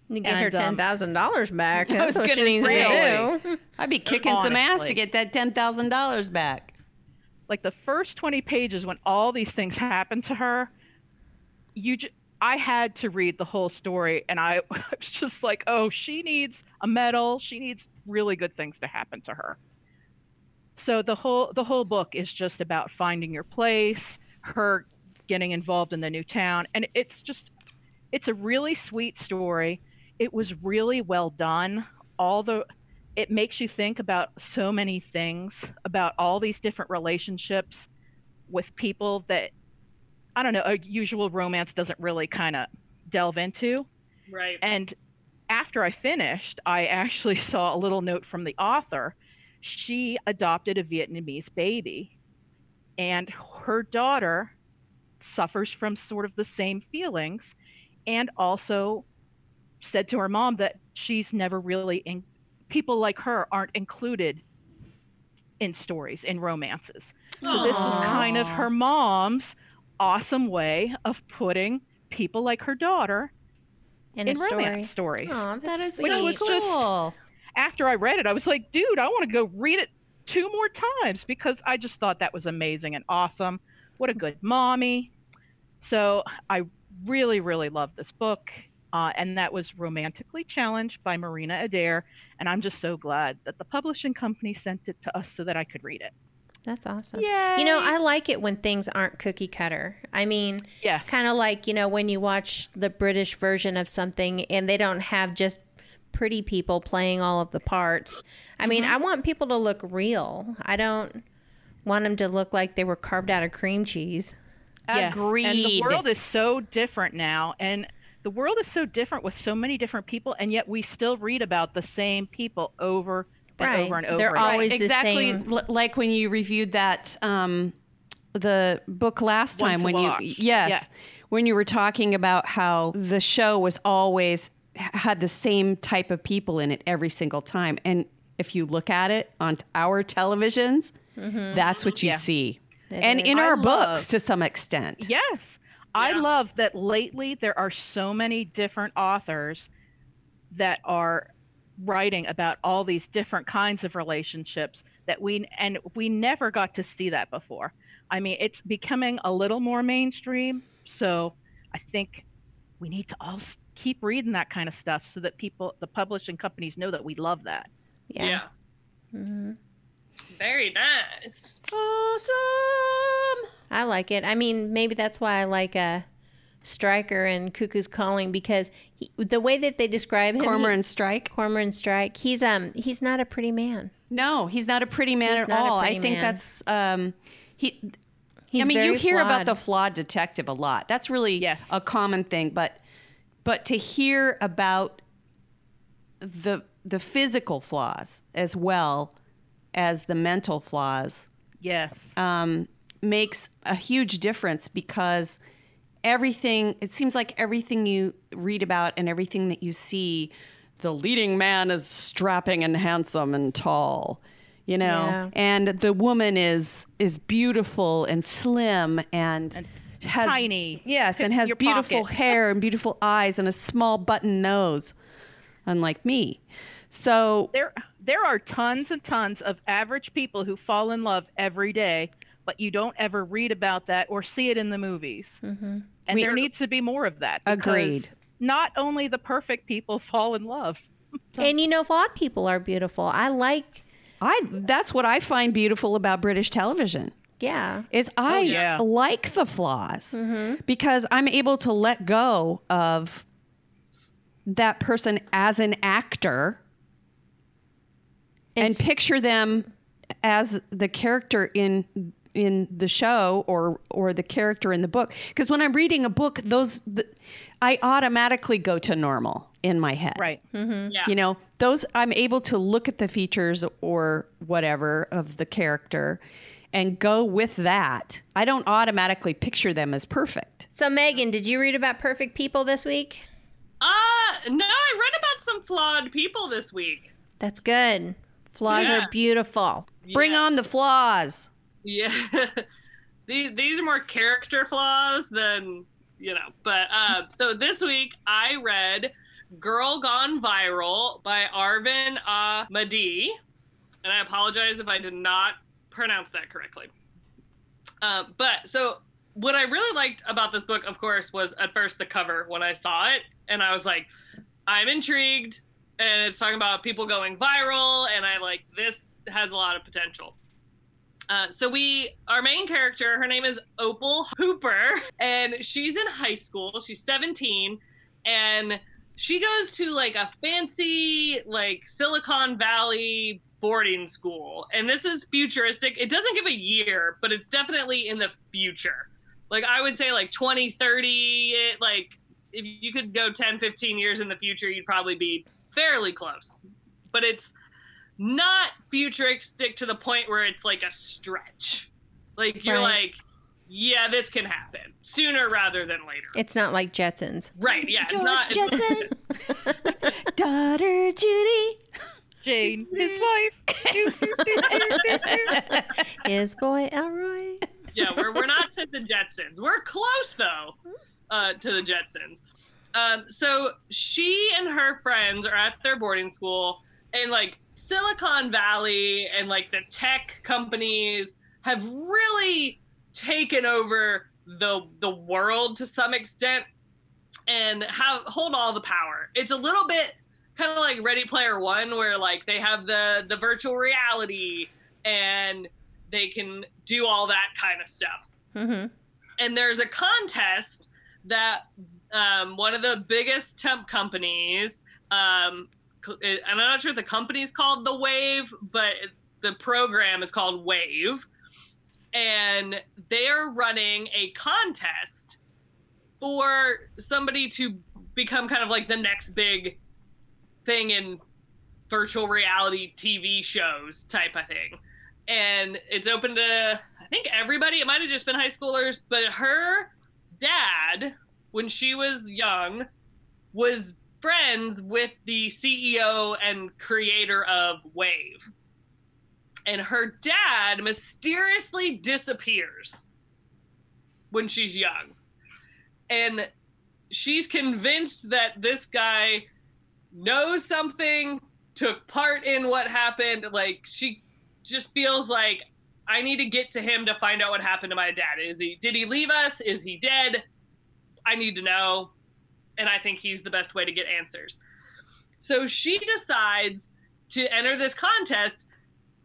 You get her And, um, ten thousand dollars back. I That's was what she gonna needs say. to do. I'd be kicking some ass to get that ten thousand dollars back. Like the first 20 pages when all these things happen to her, you j- I had to read the whole story and I was just like, "Oh, she needs a medal. She needs really good things to happen to her." So the whole the whole book is just about finding your place, her getting involved in the new town, and it's just it's a really sweet story. It was really well done. All the it makes you think about so many things about all these different relationships with people that I don't know, a usual romance doesn't really kind of delve into. Right. And after I finished, I actually saw a little note from the author she adopted a Vietnamese baby, and her daughter suffers from sort of the same feelings, and also said to her mom that she's never really in people like her aren't included in stories in romances. So this was kind of her mom's awesome way of putting people like her daughter In, in a story. romance stories. Aw, that's sweet. so was just- cool. After I read it, I was like, dude, I want to go read it two more times because I just thought that was amazing and awesome. What a good mommy. So I really, really love this book. Uh, and that was romantically challenged by Marina Adair. And I'm just so glad that the publishing company sent it to us so that I could read it. That's awesome. Yay. You know, I like it when things aren't cookie cutter. I mean, Yeah. kind of like, you know, when you watch the British version of something and they don't have just pretty people playing all of the parts. I mean, Mm-hmm. I want people to look real. I don't want them to look like they were carved out of cream cheese. Yeah. Agreed. And the world is so different now. And the world is so different with so many different people. And yet we still read about the same people over and Right. over and over. They're again. always the exactly same. l- like when you reviewed that um, the book last One time when Watch. you yes Yeah. when you were talking about how the show was always had the same type of people in it every single time and if you look at it on our televisions that's what you Yeah. see It and is. in I our love- books to some extent Yes. I Yeah. love that lately there are so many different authors that are writing about all these different kinds of relationships that we and we never got to see that before. I mean, it's becoming a little more mainstream, so I think we need to all keep reading that kind of stuff so that people the publishing companies know that we love that. Yeah. Yeah. hmm Very nice. awesome I like it. I mean, maybe that's why I like uh, Striker and Cuckoo's Calling because he, the way that they describe him, he- cormoran strike Cormoran Strike, he's um he's not a pretty man. no he's not a pretty man He's at not all i think man. that's um he He's I mean, you very hear about the flawed detective a lot. That's really Yes. a common thing, but but to hear about the the physical flaws as well as the mental flaws Yes. um, makes a huge difference because everything it seems like everything you read about and everything that you see the leading man is strapping and handsome and tall you know Yeah. and the woman is is beautiful and slim and, has tiny. yes and has beautiful pocket. hair and beautiful eyes and a small button nose unlike me so there there are tons and tons of average people who fall in love every day but you don't ever read about that or see it in the movies Mhm. and We- there needs to be more of that Agreed. not only the perfect people fall in love And you know, flawed people are beautiful. I like, i that's what i find beautiful about british television yeah. is I yeah. like the flaws because I'm able to let go of that person as an actor and, And picture them as the character in in the show or or the character in the book because when I'm reading a book those the, I automatically go to normal in my head right Yeah. you know those i'm able to look at the features or whatever of the character and go with that i don't automatically picture them as perfect So, Megan, did you read about perfect people this week? Uh, no, I read about some flawed people this week. That's good. Flaws Yeah. are beautiful. bring on the flaws Yeah. these, these are more character flaws than, you know. But uh, so this week I read Girl Gone Viral by Arvin Ahmadi. And I apologize if I did not pronounce that correctly. Uh, but so what I really liked about this book, of course, was at first the cover when I saw it. And I was like, I'm intrigued. And it's talking about people going viral. And I like, this has a lot of potential. Uh, so we, our main character, her name is Opal Hooper, and she's in high school. She's 17, and she goes to like a fancy like Silicon Valley boarding school. And this is futuristic. It doesn't give a year, but it's definitely in the future. Like I would say like 2030, it like if you could go 10, 15 years in the future, you'd probably be fairly close. But it's not futuristic to the point where it's like a stretch. Like you're Right. like, yeah, this can happen sooner rather than later. It's not like Jetsons. Right? Yeah. George it's not, it's- Jetson, daughter Judy. Jane, his wife. Is boy Elroy? yeah, we're, we're not to the Jetsons. We're close though uh, to the Jetsons. Um, so she and her friends are at their boarding school, and like Silicon Valley and like the tech companies have really taken over the the world to some extent and have hold all the power. It's a little bit kind of like Ready Player One, where like they have the the virtual reality and they can do all that kind of stuff. Mm-hmm. And there's a contest that um, one of the biggest temp companies, um, Eh, and I'm not sure if the company's called the Wave, but the program is called Wave, and they're running a contest for somebody to become kind of like the next big thing in virtual reality TV shows type of thing. And it's open to I think everybody. It might have just been high schoolers, but her dad, when she was young, was friends with the CEO and creator of Wave. And her dad mysteriously disappears when she's young. And she's convinced that this guy knows something, took part in what happened. Like, she just feels like I need to get to him to find out what happened to my dad. Is he did he leave us? Is he dead? I need to know. And I think he's the best way to get answers. So she decides to enter this contest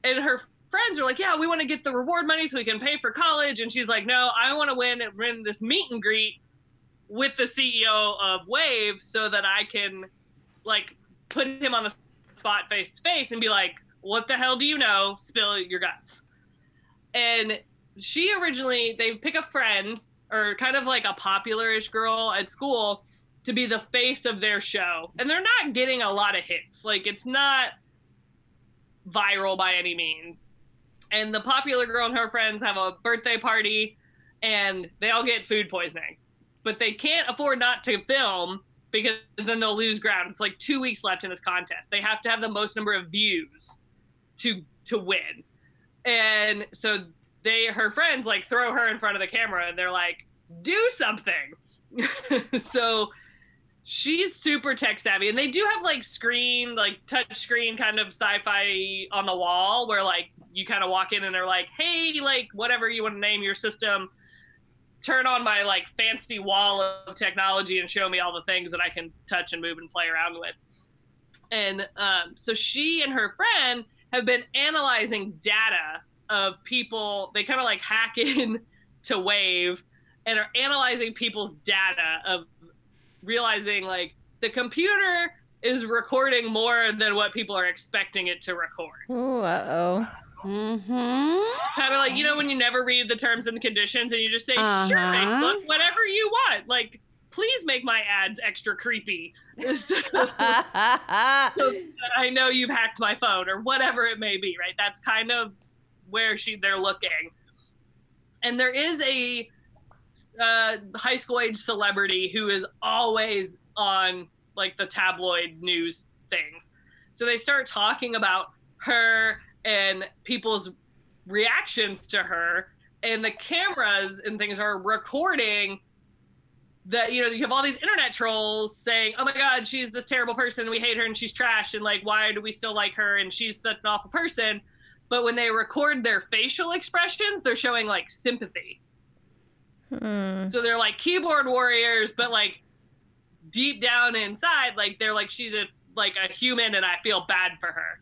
and her friends are like, "Yeah, we want to get the reward money so we can pay for college." And she's like, "No, I want to win and win this meet and greet with the CEO of Wave so that I can like put him on the spot face to face and be like, "What the hell do you know? Spill your guts." And she originally they pick a friend or kind of like a popular-ish girl at school to be the face of their show. And they're not getting a lot of hits. Like it's not viral by any means. And the popular girl and her friends have a birthday party and they all get food poisoning. But they can't afford not to film because then they'll lose ground. It's like 2 weeks left in this contest. They have to have the most number of views to to win. And so they her friends like throw her in front of the camera and they're like, "Do something." so she's super tech savvy and they do have like screen like touch screen kind of sci-fi on the wall where like you kind of walk in and they're like hey like whatever you want to name your system turn on my like fancy wall of technology and show me all the things that i can touch and move and play around with. And um, so she and her friend have been analyzing data of people they kind of like hack in to wave and are analyzing people's data of realizing like the computer is recording more than what people are expecting it to record. Ooh, uh Mm-hmm. Kind of like, you know, when you never read the terms and conditions and you just say, sure, Uh-huh. Facebook, whatever you want. Like, please make my ads extra creepy. so that I know you've hacked my phone or whatever it may be, right? That's kind of where she they're looking. And there is a uh, high school age celebrity who is always on like the tabloid news things. So they start talking about her and people's reactions to her, and the cameras and things are recording that you know you have all these internet trolls saying oh my god she's this terrible person. We hate her and she's trash. And like why do we still like her? And she's such an awful person. But when they record their facial expressions they're showing like sympathy Hmm. so they're like keyboard warriors but like deep down inside like they're like she's a like a human and i feel bad for her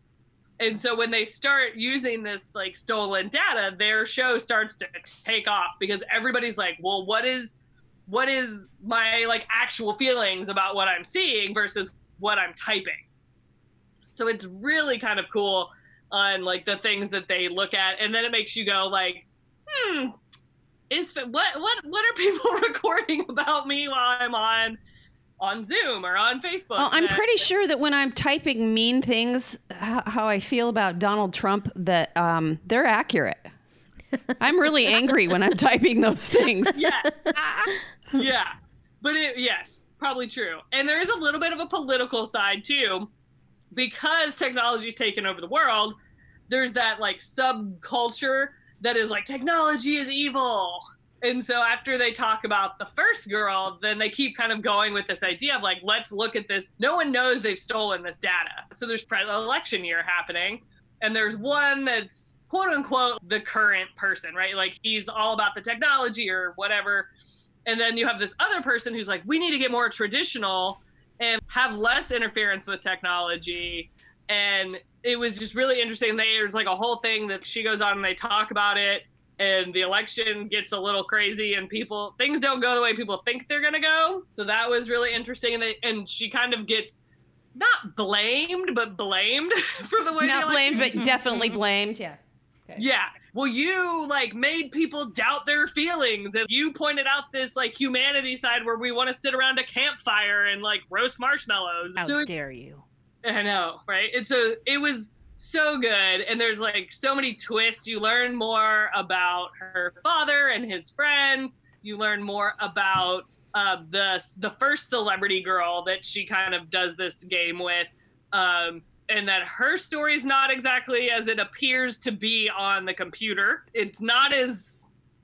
and so when they start using this like stolen data their show starts to take off because everybody's like well what is what is my like actual feelings about what i'm seeing versus what i'm typing so it's really kind of cool on like the things that they look at and then it makes you go like hmm is what what what are people recording about me while i'm on on Zoom or on Facebook. Oh, I'm pretty sure that when I'm typing mean things, how, how I feel about Donald Trump, that um, they're accurate. I'm really angry when I'm typing those things. Yeah. yeah. But it, yes, probably true. And there is a little bit of a political side too, because technology's taken over the world. There's that like subculture that is like technology is evil. And so after they talk about the first girl, then they keep kind of going with this idea of like, let's look at this. No one knows they've stolen this data. So there's pre- election year happening, and there's one that's quote unquote the current person, right? Like he's all about the technology or whatever. And then you have this other person who's like, we need to get more traditional and have less interference with technology. And it was just really interesting. There's like a whole thing that she goes on and they talk about it. And the election gets a little crazy, and people things don't go the way people think they're gonna go. So that was really interesting. And they, and she kind of gets not blamed, but blamed for the way Not the blamed, but definitely mm-hmm. blamed. Yeah. yeah. Well, you like made people doubt their feelings, and you pointed out this like humanity side where we want to sit around a campfire and like roast marshmallows. How so it- dare you? I know, right? It's a it was so good, and there's like so many twists. You learn more about her father and his friend. You learn more about uh, the the first celebrity girl that she kind of does this game with. Um, and that her story is not exactly as it appears to be on the computer. It's not as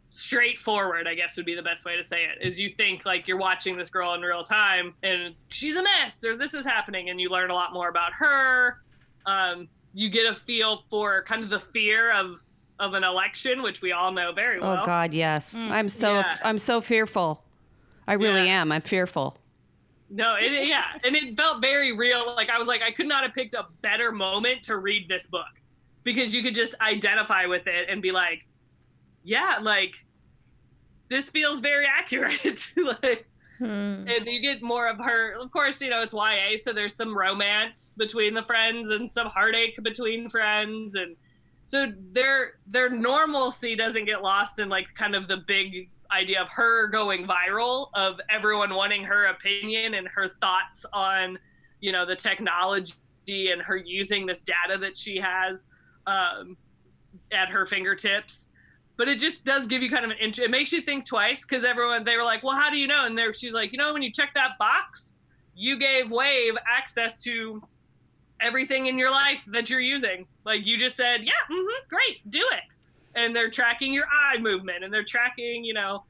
straightforward, I guess would be the best way to say it. Is you think like you're watching this girl in real time and she's a mess or this is happening and you learn a lot more about her. Um, you get a feel for kind of the fear of of an election, which we all know very well. Oh God, yes. I'm so Yeah. I'm so fearful. I really Yeah. am. I'm fearful. No, it, yeah, and it felt very real. Like I was like, I could not have picked a better moment to read this book because you could just identify with it and be like, yeah, like this feels very accurate. like, Hmm. and you get more of her. Of course, you know it's YA, so there's some romance between the friends and some heartache between friends, and so their their normalcy doesn't get lost in like kind of the big idea of her going viral, of everyone wanting her opinion and her thoughts on, you know, the technology and her using this data that she has um, at her fingertips but it just does give you kind of an int- it makes you think twice because everyone they were like well how do you know? And there she's like you know when you check that box you gave wave access to everything in your life that you're using. Like you just said yeah mm-hmm, great do it. And they're tracking your eye movement and they're tracking you know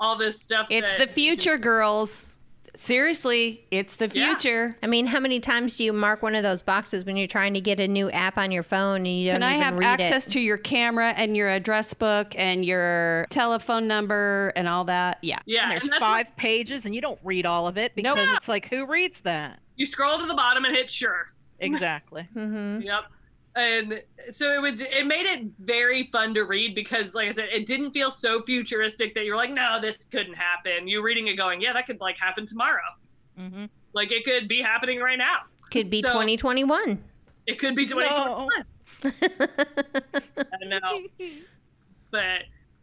all this stuff It's that- the future, girls. Seriously, it's the Yeah. future. I mean, how many times do you mark one of those boxes when you're trying to get a new app on your phone and you don't Can I have read access it? to your camera and your address book and your telephone number and all that? Yeah. yeah And there's and that's what- five pages, and you don't read all of it because Nope. it's like, who reads that? you scroll to the bottom and hit sure Exactly. Mm-hmm. Yep. And so it would it made it very fun to read because like I said, it didn't feel so futuristic that you're like, no, this couldn't happen. You're reading it going, yeah, that could like happen tomorrow. hmm Like it could be happening right now. Could be So- 2021. It could be 2021. I know. But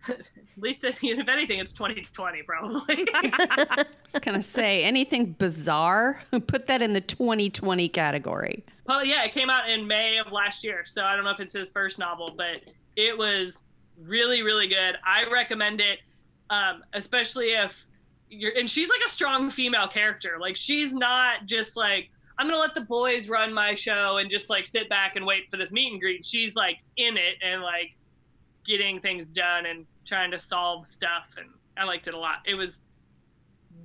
at least if anything, it's 2020 probably. I was to say anything bizarre, put that in the 2020 category. well, yeah, it came out in May of last year. So I don't know if it's his first novel, but it was really, really good. I recommend it, um, especially if you're, and she's like a strong female character. Like she's not just like, I'm going to let the boys run my show and just like sit back and wait for this meet and greet. She's like in it and like getting things done and trying to solve stuff. And I liked it a lot. It was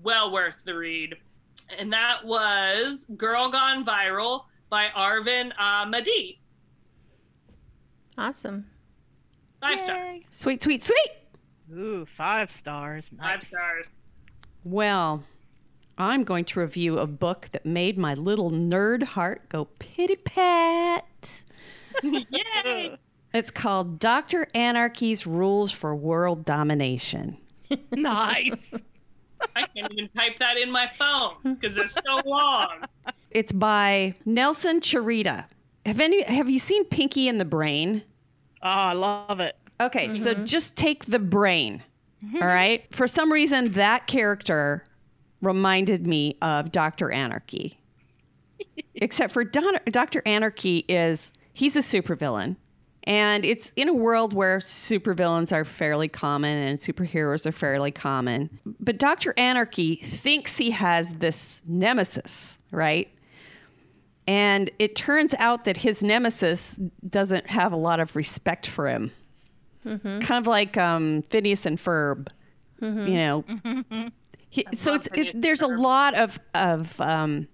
well worth the read. And that was Girl Gone Viral by Arvin Ahmadi. Awesome. Five stars. Yay. Sweet, sweet, sweet. Ooh, five stars. Five stars. Well, I'm going to review a book that made my little nerd heart go pitty pat. Yay! It's called Dr. Anarchy's Rules for World Domination. nice. I can't even type that in my phone because it's so long. It's by Nelson Chereta. Have any have you seen Pinky and the Brain? Oh, I love it. Okay, so mm-hmm. just take the brain. Mm-hmm. all right? For some reason that character reminded me of Dr. Anarchy. Except for Don- Dr. Anarchy is he's a supervillain. And it's in a world where supervillains are fairly common and superheroes are fairly common. But Dr. Anarchy thinks he has this nemesis, right? And it turns out that his nemesis doesn't have a lot of respect for him. Kind of like um, Phineas and Ferb, you know. He, so it's, it, there's a lot of of um,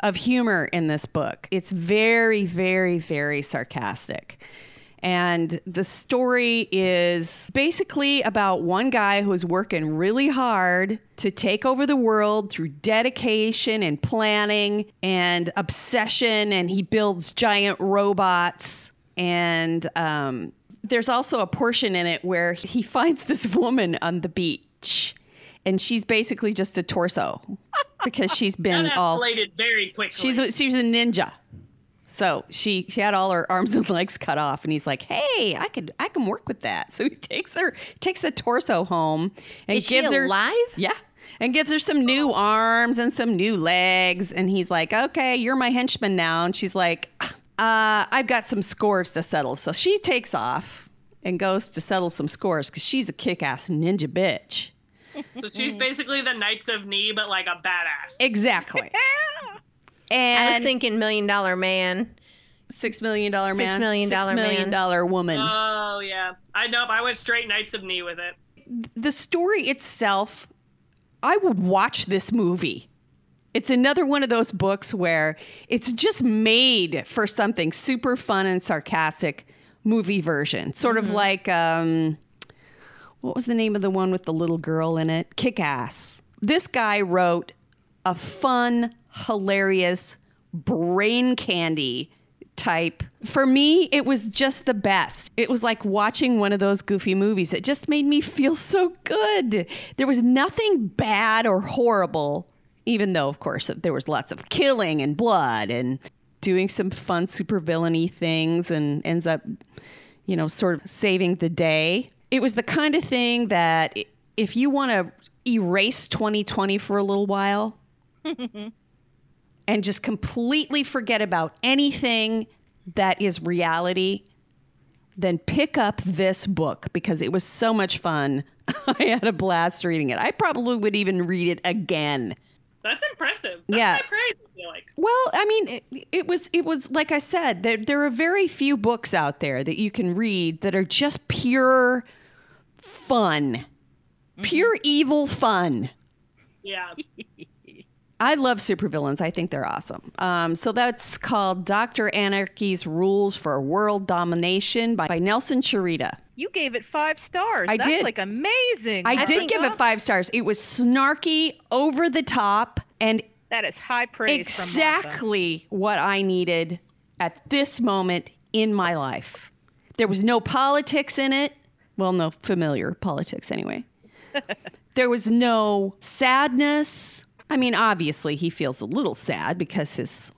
of humor in this book. It's very, very, very sarcastic. And the story is basically about one guy who's working really hard to take over the world through dedication and planning and obsession. And he builds giant robots. And um, there's also a portion in it where he finds this woman on the beach. And she's basically just a torso because she's been That all escalated very quickly. She's a, she's a ninja. So she she had all her arms and legs cut off, and he's like, "Hey, I could I can work with that." So he takes her takes the torso home and Is she gives her alive? yeah, and gives her some new arms and some new legs, and he's like, "Okay, you're my henchman now." And she's like, "Uh, "I've got some scores to settle." So she takes off and goes to settle some scores because she's a kick-ass ninja bitch. so she's basically the Knights of Knee, but like a badass. Exactly. I was thinking Million Dollar Man. six million dollar man, million six dollar million man. dollar woman. Oh yeah, I know. I went straight Knights of Knee with it. the story itself, I would watch this movie. It's another one of those books where it's just made for something super fun and sarcastic movie version. Sort of like um what was the name of the one with the little girl in it? Kick Ass. This guy wrote a fun, hilarious, brain candy type. For me, it was just the best. It was like watching one of those goofy movies. It just made me feel so good. There was nothing bad or horrible, even though, of course, there was lots of killing and blood and doing some fun supervillainy things and ends up, you know, sort of saving the day. It was the kind of thing that if you want to erase 2020 for a little while, and just completely forget about anything that is reality, then pick up this book because it was so much fun. I had a blast reading it. I probably would even read it again. That's impressive. That's Yeah. praise. I like. Well, I mean, it, it was it was like I said, there there are very few books out there that you can read that are just pure fun. Pure evil fun. Yeah. I love supervillains. I think they're awesome. Um, so that's called Dr. Anarchy's Rules for World Domination by, by Nelson Chereta. You gave it five stars. I That's did. like amazing. I did Martha. give it five stars. It was snarky, over the top, and That is high praise from exactly what I needed at this moment in my life. There was no politics in it. Well, no familiar politics anyway. there was no sadness. I mean, obviously, he feels a little sad because his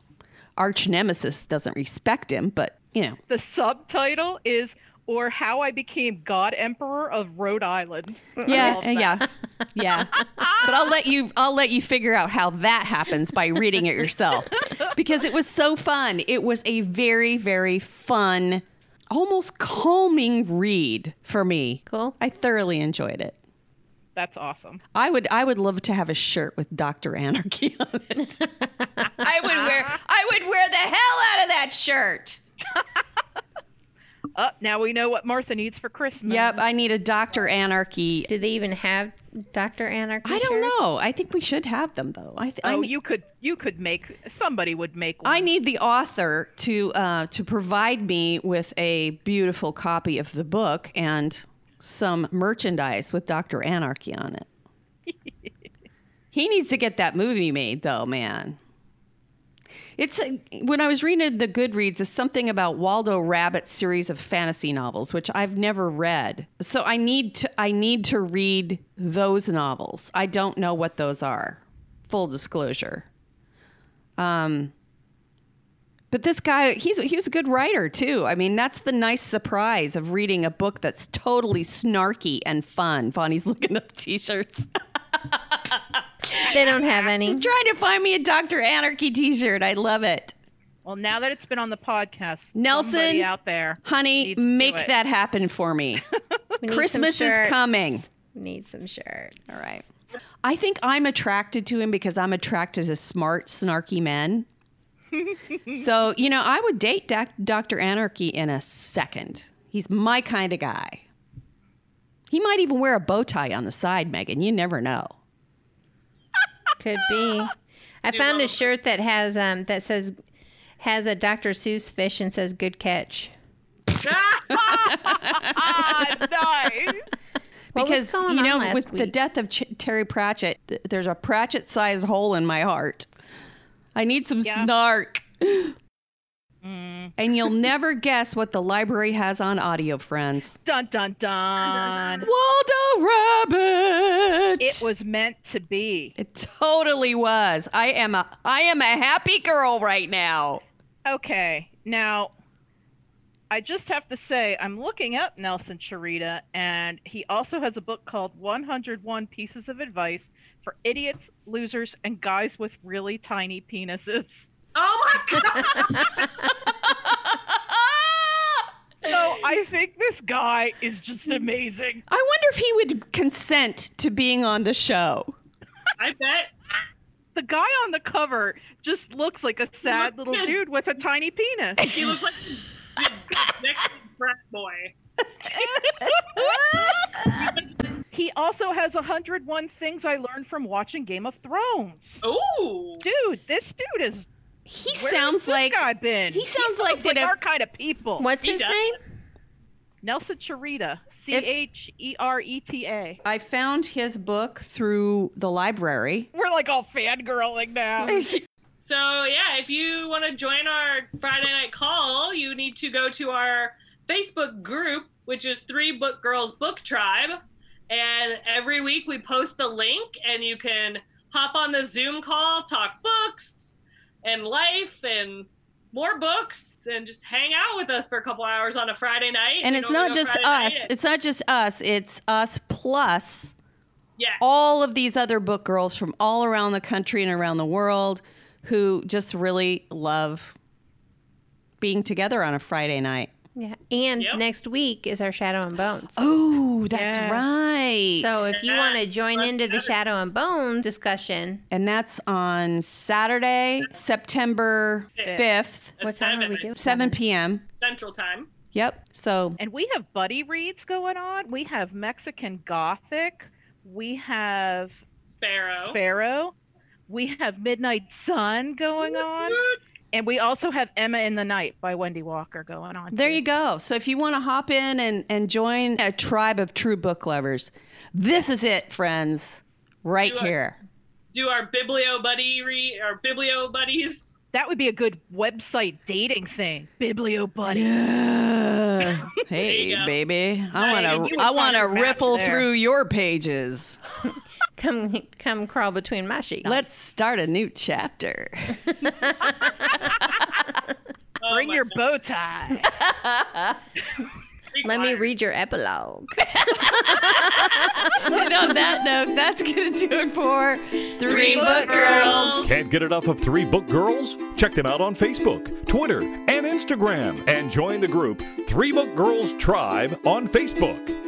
arch nemesis doesn't respect him, but you know. The subtitle is "Or How I Became God Emperor of Rhode Island." Yeah, yeah, yeah. But I'll let you. I'll let you figure out how that happens by reading it yourself, because it was so fun. It was a very, very fun, almost calming read for me. Cool. I thoroughly enjoyed it. That's awesome. I would. I would love to have a shirt with Doctor Anarchy on it. I would wear. I would wear the hell out of that shirt. Up now we know what Martha needs for Christmas. Yep. I need a Doctor Anarchy. Do they even have Dr. Anarchy? I don't shirts? know. I think we should have them though. I. Th- I Oh, ne- you could you could make somebody would make one. I need the author to uh, to provide me with a beautiful copy of the book and some merchandise with Doctor Anarchy on it. he needs to get that movie made, though, man. It's when I was reading the Goodreads, it's something about Waldo Rabbit's series of fantasy novels, which I've never read. So I need to I need to read those novels. I don't know what those are. Full disclosure. Um, but this guy, he's he was a good writer too. I mean, that's the nice surprise of reading a book that's totally snarky and fun. Vonnie's looking up t-shirts. They don't have any. She's trying to find me a Dr. Anarchy t-shirt. I love it. Well, now that it's been on the podcast, Nelson, out there, Honey, needs to do make that happen for me. We need some Christmas is coming. We need some shirts. All right. I think I'm attracted to him because I'm attracted to smart, snarky men. so, you know, I would date Doc- Dr. Anarchy in a second. He's my kind of guy. He might even wear a bow tie on the side, Megan. You never know. Could be. I found a shirt that has um that says has a Dr. Seuss fish and says "Good catch." ah, nice. Because, you know, last with the death of Ch- Terry Pratchett, th- there's a Pratchett sized hole in my heart. I need some Yeah. snark. Mm. And you'll never guess what the library has on audio, friends. Dun dun dun. Waldo Rabbit. It was meant to be. It totally was. I am a I am a happy girl right now. Okay, now I just have to say I'm looking up Nelson Chereta, and he also has a book called 101 Pieces of Advice for Idiots, Losers, and Guys with Really Tiny Penises. Oh my god! So I think this guy is just amazing. I wonder if he would consent to being on the show. I bet. The guy on the cover just looks like a sad little dude with a tiny penis. He looks like the next frat boy. He also has 101 things I learned from watching Game of Thrones. Oh, Dude, this dude is. He Where sounds has like guy been? he sounds like like that if- our kind of people. What's He his does. name? Nelson Chereta, C H E R E T A. I found his book through the library. We're like all fangirling now. So yeah, if you want to join our Friday night call, you need to go to our Facebook group, which is Three Book Girls Book Tribe. And every week we post the link, and you can hop on the Zoom call, talk books and life and more books, and just hang out with us for a couple hours on a Friday night. and it's not just Friday us. It's not just us. It's us plus yeah. all of these other book girls from all around the country and around the world who just really love being together on a Friday night. Yeah. And Yep. next week is our Shadow and Bones. Oh, that's Yeah. right. So if you want to join into the Shadow and Bone discussion, and that's on Saturday, September 5th, At what time are we doing? 7 p.m. Central Time. Yep. So And we have buddy reads going on. We have Mexican Gothic. We have Sparrow. Sparrow. We have Midnight Sun going on. And we also have Emma in the Night by Wendy Walker going on. there too. you go. So if you want to hop in and, and join a tribe of true book lovers, this is it, friends, right Do it. here. Do our Biblio buddy re our Biblio buddies. That would be a good website dating thing. Biblio Buddy. Yeah. hey, baby. I want to I want to riffle there. through your pages. come come crawl between my sheets. Let's start a new chapter. Oh Bring your gosh. bow tie. Let me read your epilogue. and on that note, that's gonna do it for Three Book Book Girls. Girls. Can't get enough of Three Book Girls? Check them out on Facebook, Twitter, and Instagram, and join the group Three Book Girls Tribe on Facebook.